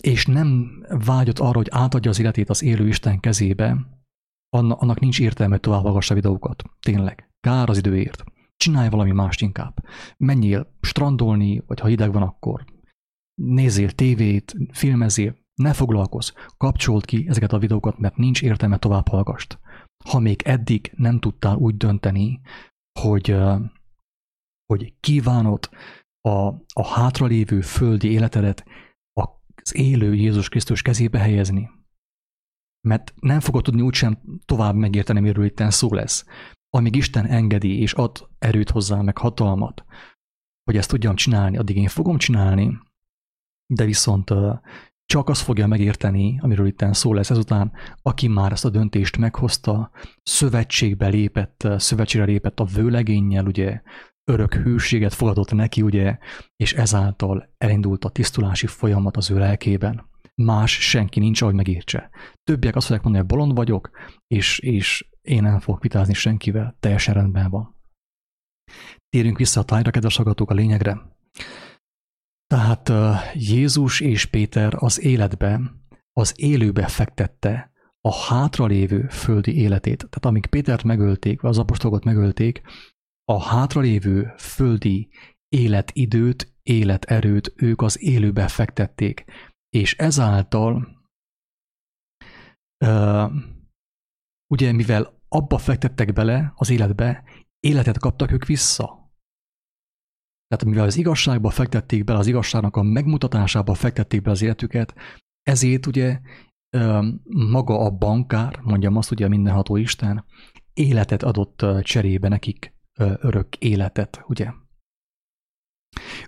és nem vágyott arra, hogy átadja az életét az élő Isten kezébe, annak nincs értelme tovább hallgassa videókat. Tényleg. Kár az időért. Csinálj valami mást inkább. Menjél strandolni, vagy ha hideg van, akkor nézzél tévét, filmezél, ne foglalkozz, kapcsold ki ezeket a videókat, mert nincs értelme tovább hallgast. Ha még eddig nem tudtál úgy dönteni, hogy, hogy kívánod a, a hátralévő földi életedet az élő Jézus Krisztus kezébe helyezni, mert nem fogod tudni úgysem tovább megérteni, miről itt szó lesz. Amíg Isten engedi és ad erőt hozzá, meg hatalmat, hogy ezt tudjam csinálni, addig én fogom csinálni, de viszont csak azt fogja megérteni, amiről itt szó lesz ezután, aki már ezt a döntést meghozta, szövetségbe lépett, szövetségre lépett a vőlegénnyel, ugye, örök hűséget fogadott neki, ugye, és ezáltal elindult a tisztulási folyamat az ő lelkében más senki nincs, ahogy megértse. Többiek azt fogják mondani, hogy bolond vagyok, és, és én nem fogok vitázni senkivel, teljesen rendben van. Térjünk vissza a tájra, kedves hallgatók, a lényegre. Tehát Jézus és Péter az életbe, az élőbe fektette a hátralévő földi életét. Tehát amíg Pétert megölték, vagy az apostolokat megölték, a hátralévő földi életidőt, életerőt ők az élőbe fektették és ezáltal ugye mivel abba fektettek bele az életbe, életet kaptak ők vissza. Tehát mivel az igazságba fektették bele, az igazságnak a megmutatásába fektették be az életüket, ezért ugye maga a bankár, mondjam azt ugye mindenható Isten, életet adott cserébe nekik, örök életet, ugye.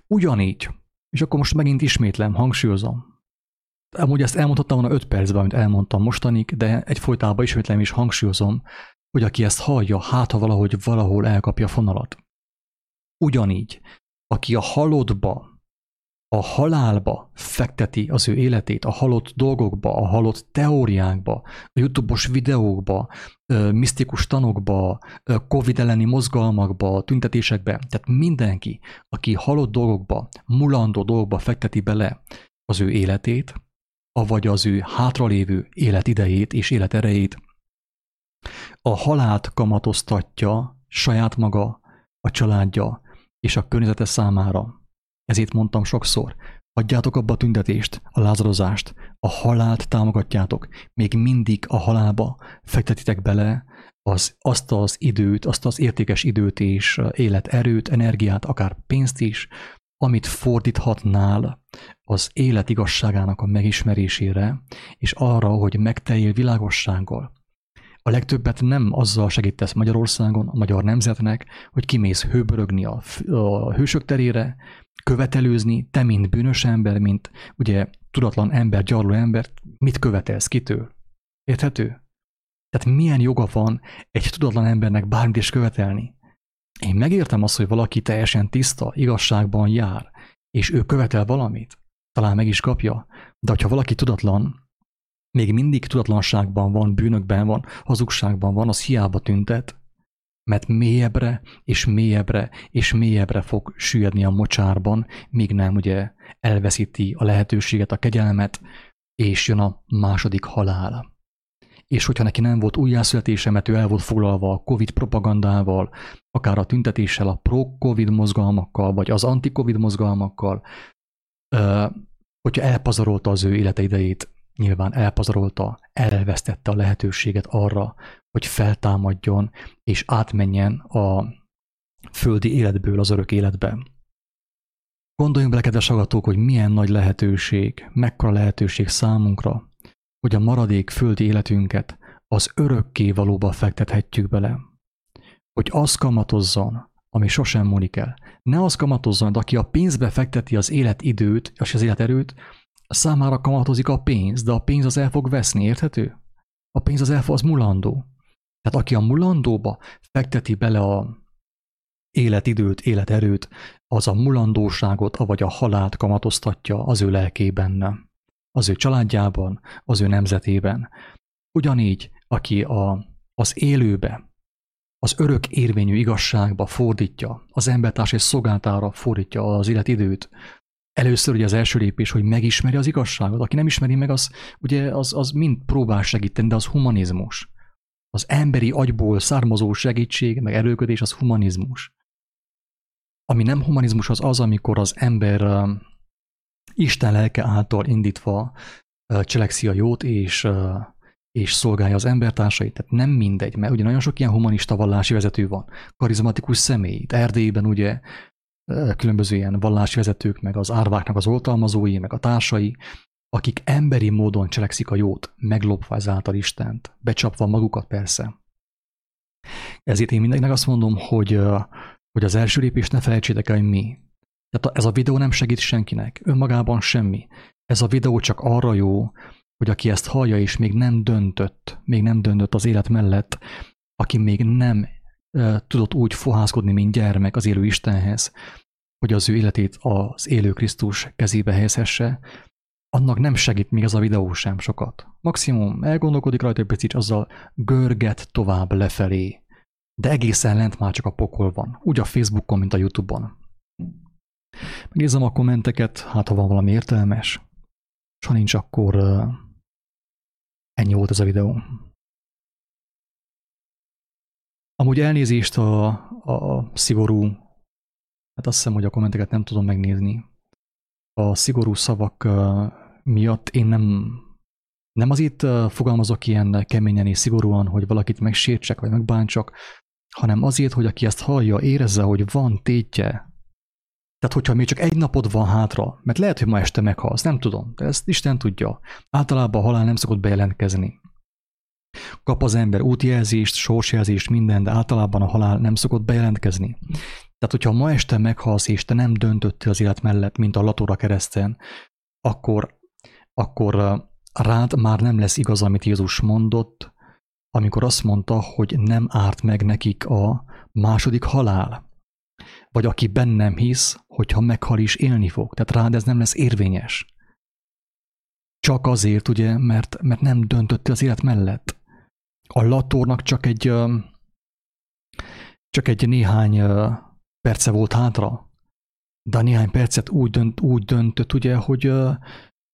Ugyanígy, és akkor most megint ismétlem, hangsúlyozom, Amúgy ezt elmondhattam volna 5 percben, amit elmondtam mostanig, de egyfolytában ismétlem is hangsúlyozom, hogy aki ezt hallja, hát ha valahogy valahol elkapja a fonalat. Ugyanígy, aki a halottba, a halálba fekteti az ő életét, a halott dolgokba, a halott teóriákba, a YouTube-os videókba, misztikus tanokba, Covid elleni mozgalmakba, tüntetésekbe, tehát mindenki, aki halott dolgokba, mulandó dolgokba fekteti bele az ő életét, avagy az ő hátralévő életidejét és életerejét, A halált kamatoztatja saját maga, a családja és a környezete számára. Ezért mondtam sokszor, Adjátok abba a tüntetést, a lázarozást, a halált támogatjátok, még mindig a halálba fektetitek bele az, azt az időt, azt az értékes időt és életerőt, energiát, akár pénzt is, amit fordíthatnál az élet igazságának a megismerésére, és arra, hogy megteljél világossággal. A legtöbbet nem azzal segítesz Magyarországon, a magyar nemzetnek, hogy kimész hőbörögni a, a hősök terére, követelőzni, te, mint bűnös ember, mint ugye tudatlan ember, gyarló ember, mit követelsz kitől? Érthető? Tehát milyen joga van egy tudatlan embernek bármit is követelni? Én megértem azt, hogy valaki teljesen tiszta, igazságban jár, és ő követel valamit, talán meg is kapja, de ha valaki tudatlan, még mindig tudatlanságban van, bűnökben van, hazugságban van, az hiába tüntet, mert mélyebbre és mélyebbre és mélyebbre fog süllyedni a mocsárban, míg nem ugye elveszíti a lehetőséget, a kegyelmet, és jön a második halál. És hogyha neki nem volt újjászületése, mert ő el volt foglalva a Covid propagandával, akár a tüntetéssel, a pro-Covid mozgalmakkal, vagy az anti-Covid mozgalmakkal, hogyha elpazarolta az ő élete idejét, nyilván elpazarolta, elvesztette a lehetőséget arra, hogy feltámadjon és átmenjen a földi életből az örök életbe. Gondoljunk bele, kedves agatók, hogy milyen nagy lehetőség, mekkora lehetőség számunkra, hogy a maradék földi életünket az örökké valóba fektethetjük bele. Hogy az kamatozzon, ami sosem múlik el. Ne az kamatozzon, hogy aki a pénzbe fekteti az életidőt és az életerőt, számára kamatozik a pénz, de a pénz az el fog veszni, érthető? A pénz az el fog, az mulandó. Tehát aki a mulandóba fekteti bele a életidőt, életerőt, az a mulandóságot, vagy a halált kamatoztatja az ő lelkében, az ő családjában, az ő nemzetében. Ugyanígy, aki a, az élőbe, az örök érvényű igazságba fordítja, az embertárs és szolgáltára fordítja az életidőt, Először ugye az első lépés, hogy megismeri az igazságot. Aki nem ismeri meg, az ugye az, az mind próbál segíteni, de az humanizmus. Az emberi agyból származó segítség, meg erőködés az humanizmus. Ami nem humanizmus, az az, amikor az ember Isten lelke által indítva cselekszi a jót, és, és szolgálja az embertársait. Tehát nem mindegy, mert ugye nagyon sok ilyen humanista vallási vezető van, karizmatikus személy. Erdélyben ugye különböző ilyen vallási vezetők, meg az árváknak az oltalmazói, meg a társai, akik emberi módon cselekszik a jót, meglopva ezáltal Istent, becsapva magukat persze. Ezért én mindenkinek azt mondom, hogy, hogy az első lépést ne felejtsétek el, hogy mi. Tehát ez a videó nem segít senkinek, önmagában semmi. Ez a videó csak arra jó, hogy aki ezt hallja és még nem döntött, még nem döntött az élet mellett, aki még nem tudott úgy fohászkodni, mint gyermek az élő Istenhez, hogy az ő életét az élő Krisztus kezébe helyezhesse, annak nem segít még ez a videó sem sokat. Maximum elgondolkodik rajta egy picit, azzal görget tovább lefelé. De egészen lent már csak a pokol van. Úgy a Facebookon, mint a Youtube-on. Megnézem a kommenteket, hát ha van valami értelmes. És ha nincs, akkor ennyi volt ez a videó. Amúgy elnézést a, a szigorú, hát azt hiszem, hogy a kommenteket nem tudom megnézni. A szigorú szavak miatt én nem, nem azért fogalmazok ilyen keményen és szigorúan, hogy valakit megsértsek vagy megbántsak, hanem azért, hogy aki ezt hallja, érezze, hogy van tétje. Tehát, hogyha még csak egy napod van hátra, mert lehet, hogy ma este meghalsz, nem tudom, de ezt Isten tudja. Általában a halál nem szokott bejelentkezni. Kap az ember útjelzést, sorsjelzést, minden, de általában a halál nem szokott bejelentkezni. Tehát, hogyha ma este meghalsz, és te nem döntöttél az élet mellett, mint a latóra kereszten, akkor, akkor rád már nem lesz igaz, amit Jézus mondott, amikor azt mondta, hogy nem árt meg nekik a második halál. Vagy aki bennem hisz, hogyha meghal is élni fog. Tehát rád ez nem lesz érvényes. Csak azért, ugye, mert, mert nem döntöttél az élet mellett a Latornak csak egy csak egy néhány perce volt hátra, de a néhány percet úgy, dönt, úgy döntött, ugye, hogy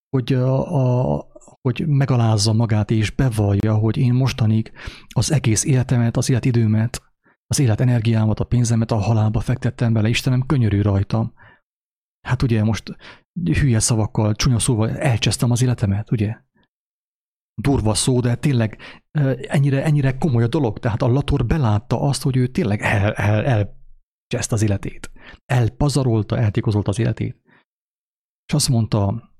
hogy, a, a, hogy megalázza magát és bevallja, hogy én mostanig az egész életemet, az életidőmet, az életenergiámat, a pénzemet a halálba fektettem bele, Istenem, könyörű rajtam. Hát ugye most hülye szavakkal, csúnya szóval elcsesztem az életemet, ugye? Durva szó, de tényleg ennyire, ennyire komoly a dolog. Tehát a Lator belátta azt, hogy ő tényleg el, el, elcseszt az életét. Elpazarolta, eltékozolta az életét. És azt mondta,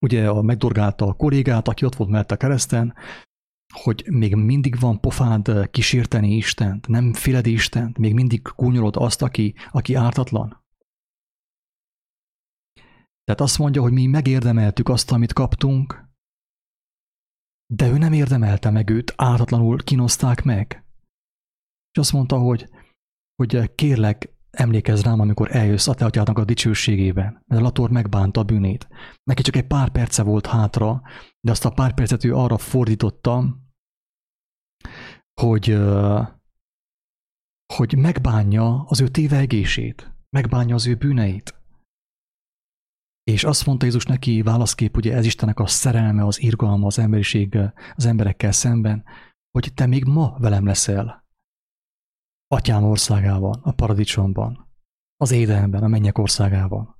ugye a megdorgálta a kollégát, aki ott volt mellette a kereszten, hogy még mindig van pofád kísérteni Istent, nem féled Istent, még mindig kúnyolod azt, aki, aki ártatlan. Tehát azt mondja, hogy mi megérdemeltük azt, amit kaptunk, de ő nem érdemelte meg őt, ártatlanul kinozták meg. És azt mondta, hogy, hogy kérlek, emlékezz rám, amikor eljössz a te atyádnak a dicsőségében, mert Lator megbánta a bűnét. Neki csak egy pár perce volt hátra, de azt a pár percet ő arra fordította, hogy, hogy megbánja az ő tévegését, megbánja az ő bűneit. És azt mondta Jézus neki válaszkép, ugye ez Istennek a szerelme, az irgalma, az emberiség az emberekkel szemben, hogy te még ma velem leszel. Atyám országában, a paradicsomban, az édenben, a mennyek országában.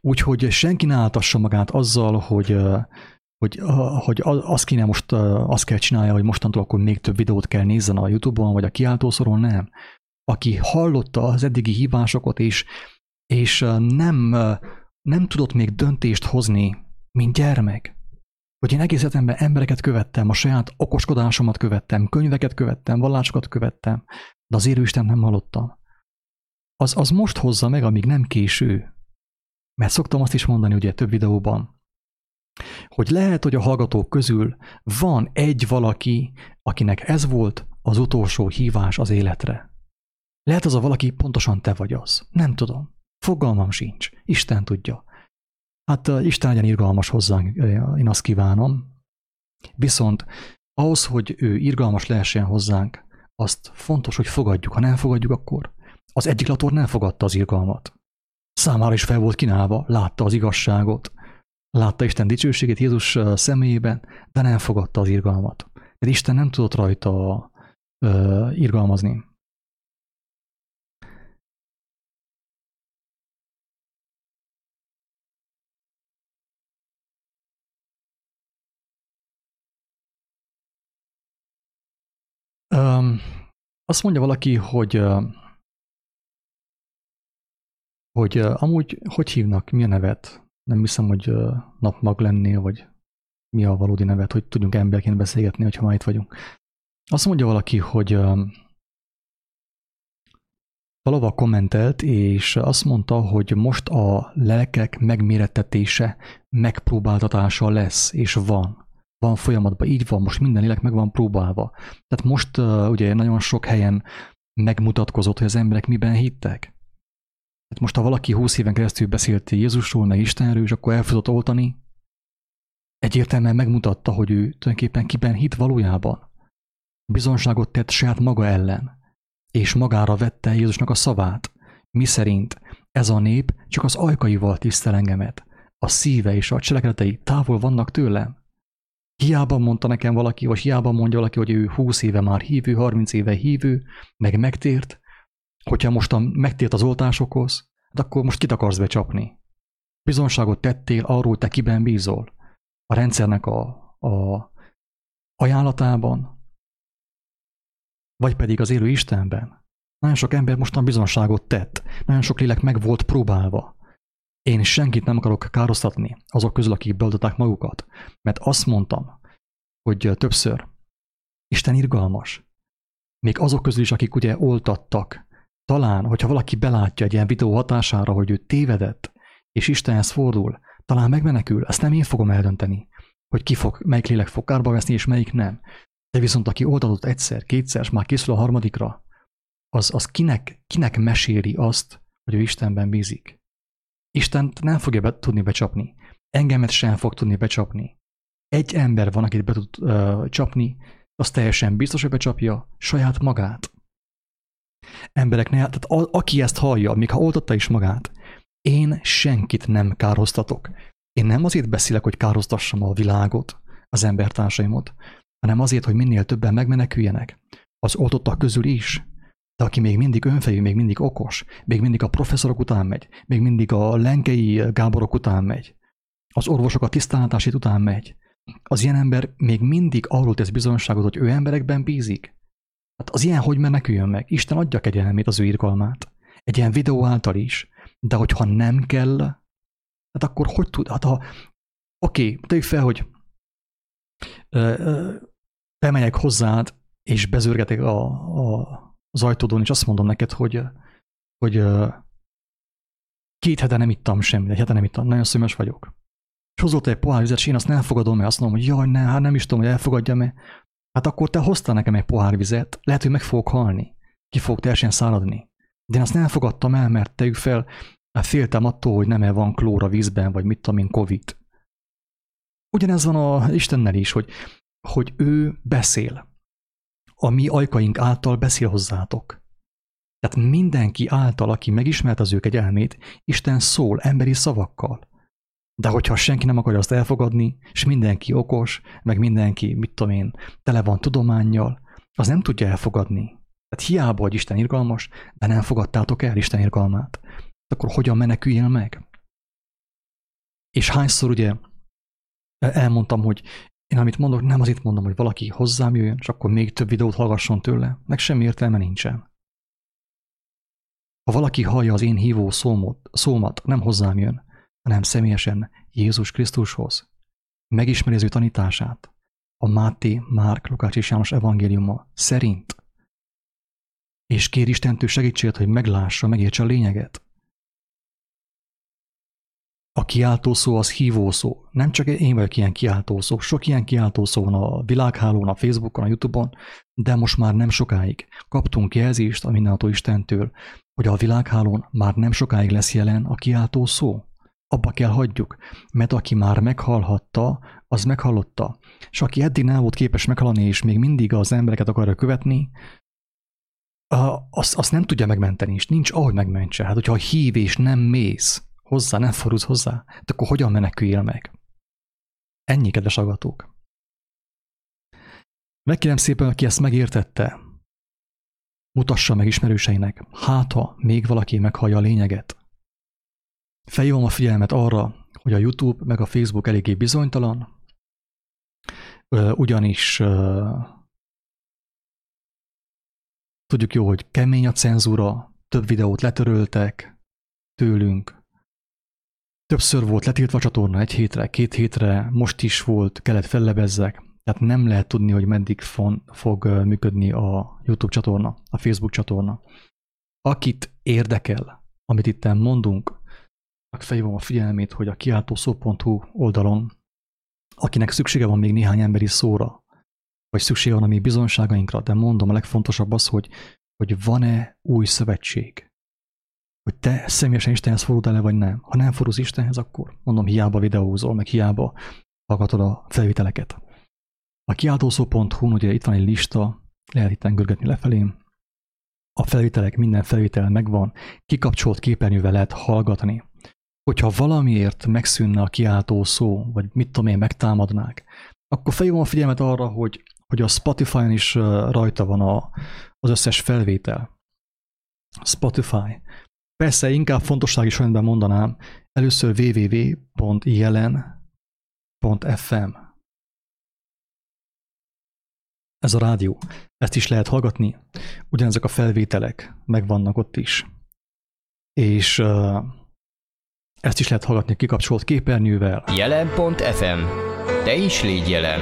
Úgyhogy senki ne áltassa magát azzal, hogy, hogy, hogy azt kéne most, azt kell csinálja, hogy mostantól akkor még több videót kell nézzen a Youtube-on, vagy a kiáltószoron, nem. Aki hallotta az eddigi hívásokat, és és nem, nem tudott még döntést hozni, mint gyermek. Hogy én egész életemben embereket követtem, a saját okoskodásomat követtem, könyveket követtem, vallásokat követtem, de az Isten nem hallottam. Az, az most hozza meg, amíg nem késő. Mert szoktam azt is mondani ugye több videóban, hogy lehet, hogy a hallgatók közül van egy valaki, akinek ez volt az utolsó hívás az életre. Lehet az a valaki pontosan te vagy az. Nem tudom. Fogalmam sincs. Isten tudja. Hát Isten legyen irgalmas hozzánk, én azt kívánom. Viszont ahhoz, hogy ő irgalmas lehessen hozzánk, azt fontos, hogy fogadjuk. Ha nem fogadjuk, akkor az egyik lator nem fogadta az irgalmat. Számára is fel volt kínálva, látta az igazságot, látta Isten dicsőségét Jézus személyében, de nem fogadta az irgalmat. De Isten nem tudott rajta uh, irgalmazni. Um, azt mondja valaki, hogy hogy amúgy hogy hívnak, mi a nevet? Nem hiszem, hogy napmag lennél, vagy mi a valódi nevet, hogy tudjunk emberként beszélgetni, hogyha már itt vagyunk. Azt mondja valaki, hogy valahol kommentelt, és azt mondta, hogy most a lelkek megmérettetése, megpróbáltatása lesz, és van van folyamatban, így van, most minden lélek meg van próbálva. Tehát most uh, ugye nagyon sok helyen megmutatkozott, hogy az emberek miben hittek. Tehát most, ha valaki húsz éven keresztül beszélt Jézusról, meg Istenről, és akkor el tudott oltani, egyértelműen megmutatta, hogy ő tulajdonképpen kiben hit valójában. Bizonságot tett saját maga ellen, és magára vette Jézusnak a szavát, mi szerint ez a nép csak az ajkaival tisztel engemet, a szíve és a cselekedetei távol vannak tőlem. Hiába mondta nekem valaki, vagy hiába mondja valaki, hogy ő 20 éve már hívő, 30 éve hívő, meg megtért, hogyha most a, megtért az oltásokhoz, de akkor most kit akarsz becsapni? Bizonságot tettél arról, te kiben bízol? A rendszernek a, a ajánlatában? Vagy pedig az élő Istenben? Nagyon sok ember mostan bizonságot tett, nagyon sok lélek meg volt próbálva. Én senkit nem akarok károsztatni azok közül, akik beoltották magukat, mert azt mondtam, hogy többször, Isten irgalmas. Még azok közül is, akik ugye oltattak, talán, hogyha valaki belátja egy ilyen videó hatására, hogy ő tévedett, és Istenhez fordul, talán megmenekül, ezt nem én fogom eldönteni, hogy ki fog, melyik lélek fog kárba veszni, és melyik nem. De viszont aki oltatott egyszer, kétszer, és már készül a harmadikra, az, az kinek, kinek meséli azt, hogy ő Istenben bízik. Istent nem fogja be, tudni becsapni. Engemet sem fog tudni becsapni. Egy ember van, akit be tud uh, csapni, az teljesen biztos, hogy becsapja saját magát. Emberek ne, tehát a, aki ezt hallja, még ha oltotta is magát, Én senkit nem károztatok. Én nem azért beszélek, hogy károztassam a világot, az embertársaimat, hanem azért, hogy minél többen megmeneküljenek. Az oltottak közül is, de aki még mindig önfejű, még mindig okos, még mindig a professzorok után megy, még mindig a lenkei Gáborok után megy, az orvosok a tisztánlátásít után megy, az ilyen ember még mindig arról tesz bizonyosságot, hogy ő emberekben bízik. Hát az ilyen hogy meneküljön meg? Isten adja kegyelmét az ő irgalmát. Egy ilyen videó által is. De hogyha nem kell, hát akkor hogy tud? Hát ha, oké, okay, tegyük fel, hogy ö, ö, bemegyek hozzád, és bezörgetek a, a, az ajtódon, és azt mondom neked, hogy, hogy két hete nem ittam semmit, egy hete nem ittam, nagyon szömes vagyok. És hozott egy pohár vizet, és én azt nem fogadom, mert azt mondom, hogy jaj, ne, hát nem is tudom, hogy elfogadjam-e. Hát akkor te hoztál nekem egy pohár vizet, lehet, hogy meg fogok halni, ki fogok teljesen száradni. De én azt nem fogadtam el, mert tegyük fel, hát féltem attól, hogy nem -e van klór a vízben, vagy mit tudom én, Covid. Ugyanez van a Istennel is, hogy, hogy ő beszél. A mi ajkaink által beszél hozzátok. Tehát mindenki által, aki megismert az ők egy elmét, Isten szól emberi szavakkal. De hogyha senki nem akarja azt elfogadni, és mindenki okos, meg mindenki, mit tudom én, tele van tudományjal, az nem tudja elfogadni. Tehát hiába, hogy Isten irgalmas, de nem fogadtátok el Isten irgalmát. Akkor hogyan meneküljél meg? És hányszor ugye elmondtam, hogy én amit mondok, nem az itt mondom, hogy valaki hozzám jöjjön, és akkor még több videót hallgasson tőle, meg semmi értelme nincsen. Ha valaki hallja az én hívó szómot, szómat, nem hozzám jön, hanem személyesen Jézus Krisztushoz, megismeri az ő tanítását, a Máté, Márk, Lukács és János evangéliuma szerint, és kér Istentől segítséget, hogy meglássa, megértse a lényeget. A kiáltó szó az hívó szó. Nem csak én vagyok ilyen kiáltó szó. Sok ilyen kiáltó szó van a világhálón, a Facebookon, a Youtube-on, de most már nem sokáig. Kaptunk jelzést a mindenható Istentől, hogy a világhálón már nem sokáig lesz jelen a kiáltó szó abba kell hagyjuk, mert aki már meghallhatta, az meghallotta. És aki eddig nem volt képes meghalni, és még mindig az embereket akarja követni, azt, azt nem tudja megmenteni, és nincs ahogy megmentse. Hát, hogyha hív és nem mész hozzá, nem forulsz hozzá, de akkor hogyan meneküljél meg? Ennyi, kedves agatók. Megkérem szépen, aki ezt megértette, mutassa meg ismerőseinek, hát ha még valaki meghallja a lényeget, Felhívom a figyelmet arra, hogy a YouTube meg a Facebook eléggé bizonytalan, ugyanis tudjuk jó, hogy kemény a cenzúra, több videót letöröltek tőlünk, többször volt letiltva a csatorna egy hétre, két hétre, most is volt, kellett fellebezzek, tehát nem lehet tudni, hogy meddig fog működni a YouTube csatorna, a Facebook csatorna. Akit érdekel, amit itt mondunk, felhívom a figyelmét, hogy a kiáltószó.hu oldalon, akinek szüksége van még néhány emberi szóra, vagy szüksége van a mi bizonságainkra, de mondom, a legfontosabb az, hogy, hogy van-e új szövetség. Hogy te személyesen Istenhez fordul el vagy nem. Ha nem fordulsz Istenhez, akkor mondom, hiába videózol, meg hiába hallgatod a felvételeket. A kiáltószó.hu, ugye itt van egy lista, lehet itt görgetni lefelé, a felvételek, minden felvétel megvan, kikapcsolt képernyővel lehet hallgatni hogyha valamiért megszűnne a kiáltó szó, vagy mit tudom én, megtámadnák, akkor felhívom a figyelmet arra, hogy, hogy a Spotify-on is rajta van a, az összes felvétel. Spotify. Persze inkább fontossági sorrendben mondanám, először www.jelen.fm. Ez a rádió. Ezt is lehet hallgatni. Ugyanezek a felvételek megvannak ott is. És uh, ezt is lehet hallgatni kikapcsolt képernyővel. Jelen.fm. Te is légy jelen.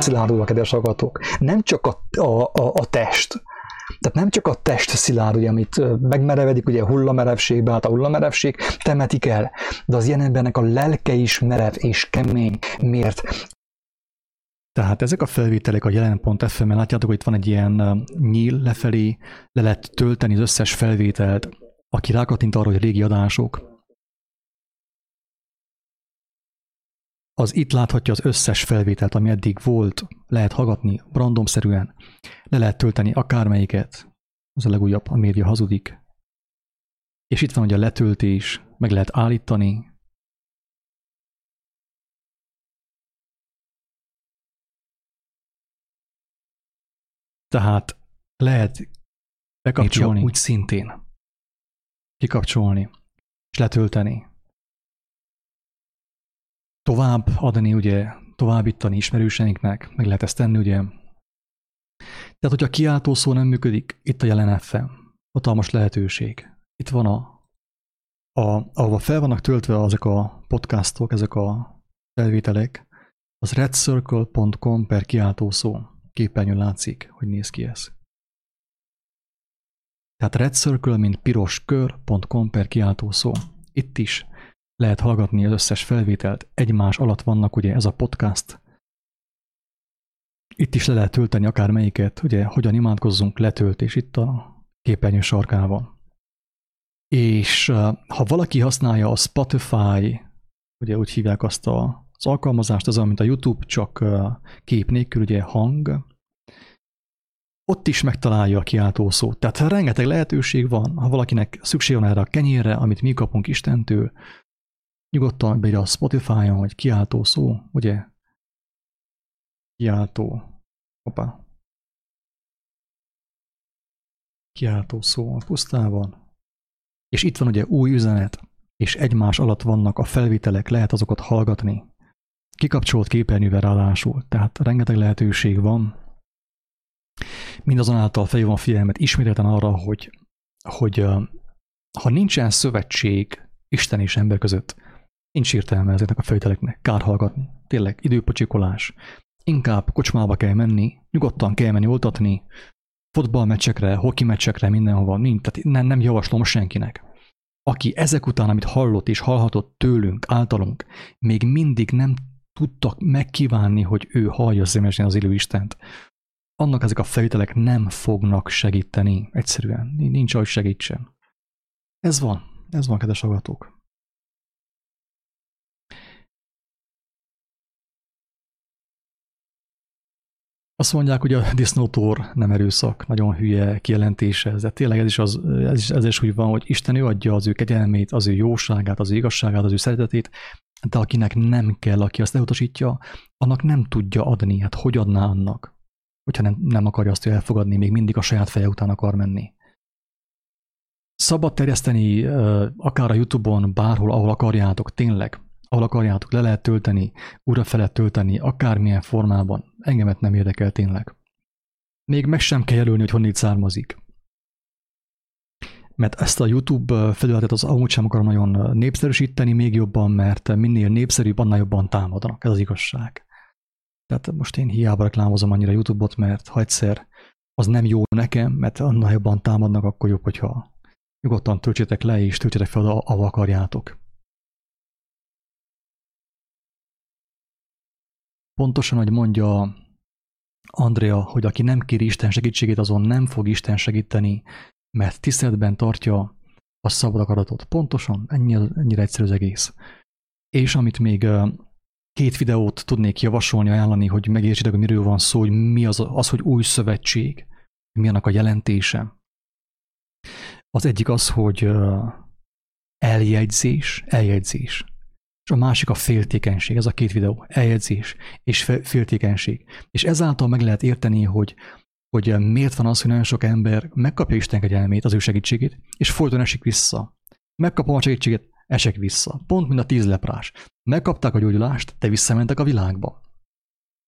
Szilárdul a kedves hallgatók. Nem csak a, a, a, a test, tehát nem csak a test szilárd, ugye, amit megmerevedik, ugye hullamerevségbe, hát a hullamerevség temetik el, de az ilyen embernek a lelke is merev és kemény. Miért? Tehát ezek a felvételek a jelen.fm-en látjátok, hogy itt van egy ilyen nyíl lefelé, le lehet tölteni az összes felvételt, aki rákattint arra, hogy régi adások. Az itt láthatja az összes felvételt, ami eddig volt, lehet hallgatni randomszerűen, le lehet tölteni akármelyiket, ez a legújabb, a média hazudik, És itt van ugye a letöltés, meg lehet állítani. Tehát lehet bekapcsolni úgy szintén. Kikapcsolni, és letölteni. Tovább adni, ugye, továbbítani ismerőseinknek, meg lehet ezt tenni, ugye. Tehát, hogyha kiáltó szó nem működik, itt a jelen FM. Hatalmas lehetőség. Itt van a, a ahova fel vannak töltve ezek a podcastok, ezek a felvételek, az redcircle.com per kiáltó szó. Képernyőn látszik, hogy néz ki ez. Tehát redcircle, mint piros kör.com per kiáltó szó. Itt is lehet hallgatni az összes felvételt. Egymás alatt vannak ugye ez a podcast. Itt is le lehet tölteni akár melyiket, ugye hogyan imádkozzunk, letöltés itt a képernyő sarkában. És ha valaki használja a Spotify, ugye úgy hívják azt a, az alkalmazást, az olyan, a YouTube, csak kép nélkül, ugye hang, ott is megtalálja a kiáltó szót. Tehát rengeteg lehetőség van, ha valakinek szükség van erre a kenyérre, amit mi kapunk Istentől, nyugodtan beírja a Spotify-on, hogy kiáltó szó, ugye? Kiáltó. Hoppá. Kiáltó szó a pusztában. És itt van ugye új üzenet, és egymás alatt vannak a felvételek, lehet azokat hallgatni. Kikapcsolt képernyővel ráadásul, tehát rengeteg lehetőség van, Mindazonáltal felhívom a figyelmet ismételten arra, hogy, hogy ha nincsen szövetség Isten és ember között, nincs értelme ezeknek a felvételeknek, kár hallgatni. Tényleg, időpocsikolás. Inkább kocsmába kell menni, nyugodtan kell menni oltatni, fotballmeccsekre, hoki meccsekre, mindenhova. Nincs, tehát nem, nem javaslom senkinek. Aki ezek után, amit hallott és hallhatott tőlünk, általunk, még mindig nem tudtak megkívánni, hogy ő hallja az élő Istent, annak ezek a felvételek nem fognak segíteni. Egyszerűen nincs, ahogy segítsen. Ez van. Ez van, kedves hallgatók. Azt mondják, hogy a disznótor nem erőszak, nagyon hülye kijelentése, de tényleg ez is, az, ez is, ez is úgy van, hogy Isten ő adja az ő kegyelmét, az ő jóságát, az ő igazságát, az ő szeretetét, de akinek nem kell, aki azt elutasítja, annak nem tudja adni. Hát hogy adná annak? hogyha nem, nem akarja azt elfogadni, még mindig a saját feje után akar menni. Szabad terjeszteni akár a Youtube-on, bárhol, ahol akarjátok, tényleg, ahol akarjátok, le lehet tölteni, újra fel lehet tölteni, akármilyen formában. Engemet nem érdekel tényleg. Még meg sem kell jelölni, hogy honnét származik. Mert ezt a YouTube felületet az amúgy sem akarom nagyon népszerűsíteni még jobban, mert minél népszerűbb, annál jobban támadnak. Ez az igazság. Tehát most én hiába reklámozom annyira YouTube-ot, mert ha egyszer az nem jó nekem, mert annál jobban támadnak, akkor jobb, hogyha nyugodtan töltsétek le, és töltsétek fel, ahol akarjátok. Pontosan, hogy mondja Andrea, hogy aki nem kéri Isten segítségét, azon nem fog Isten segíteni, mert tiszteletben tartja a szabad akaratot. Pontosan, ennyire, ennyire egyszerű az egész. És amit még két videót tudnék javasolni, ajánlani, hogy megértsétek, hogy miről van szó, hogy mi az, az hogy új szövetség, mi annak a jelentése. Az egyik az, hogy eljegyzés, eljegyzés. A másik a féltékenység, ez a két videó, eljegyzés és féltékenység. És ezáltal meg lehet érteni, hogy, hogy miért van az, hogy nagyon sok ember megkapja Isten kegyelmét, az ő segítségét, és folyton esik vissza. Megkapom a segítséget, esek vissza. Pont, mint a tíz leprás. Megkapták a gyógyulást, te visszamentek a világba.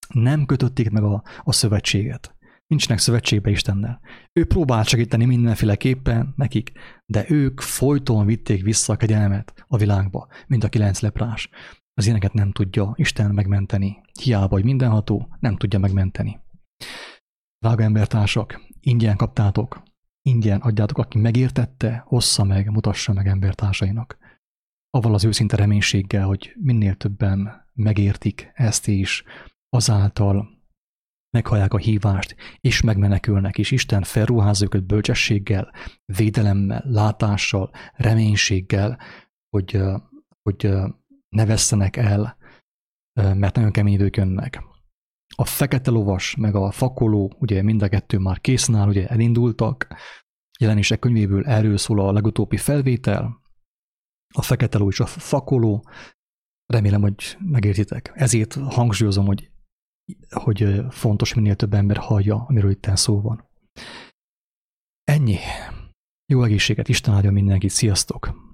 Nem kötötték meg a, a szövetséget. Nincsenek szövetségbe Istennel. Ő próbált segíteni mindenféleképpen nekik, de ők folyton vitték vissza a kegyelmet a világba, mint a kilenc leprás. Az ilyeneket nem tudja Isten megmenteni. Hiába, hogy mindenható, nem tudja megmenteni. Drága embertársak, ingyen kaptátok, ingyen adjátok, aki megértette, hossza meg, mutassa meg embertársainak avval az őszinte reménységgel, hogy minél többen megértik ezt is, azáltal meghallják a hívást, és megmenekülnek, és Isten felruház őket bölcsességgel, védelemmel, látással, reménységgel, hogy, hogy ne vesszenek el, mert nagyon kemény idők jönnek. A fekete lovas, meg a fakoló, ugye mind a kettő már készen áll, ugye elindultak, jelenések könyvéből erről szól a legutóbbi felvétel, a fekete ló és a fakoló. Remélem, hogy megértitek. Ezért hangsúlyozom, hogy, hogy fontos minél több ember hallja, amiről itt szó van. Ennyi. Jó egészséget, Isten áldja mindenkit, sziasztok!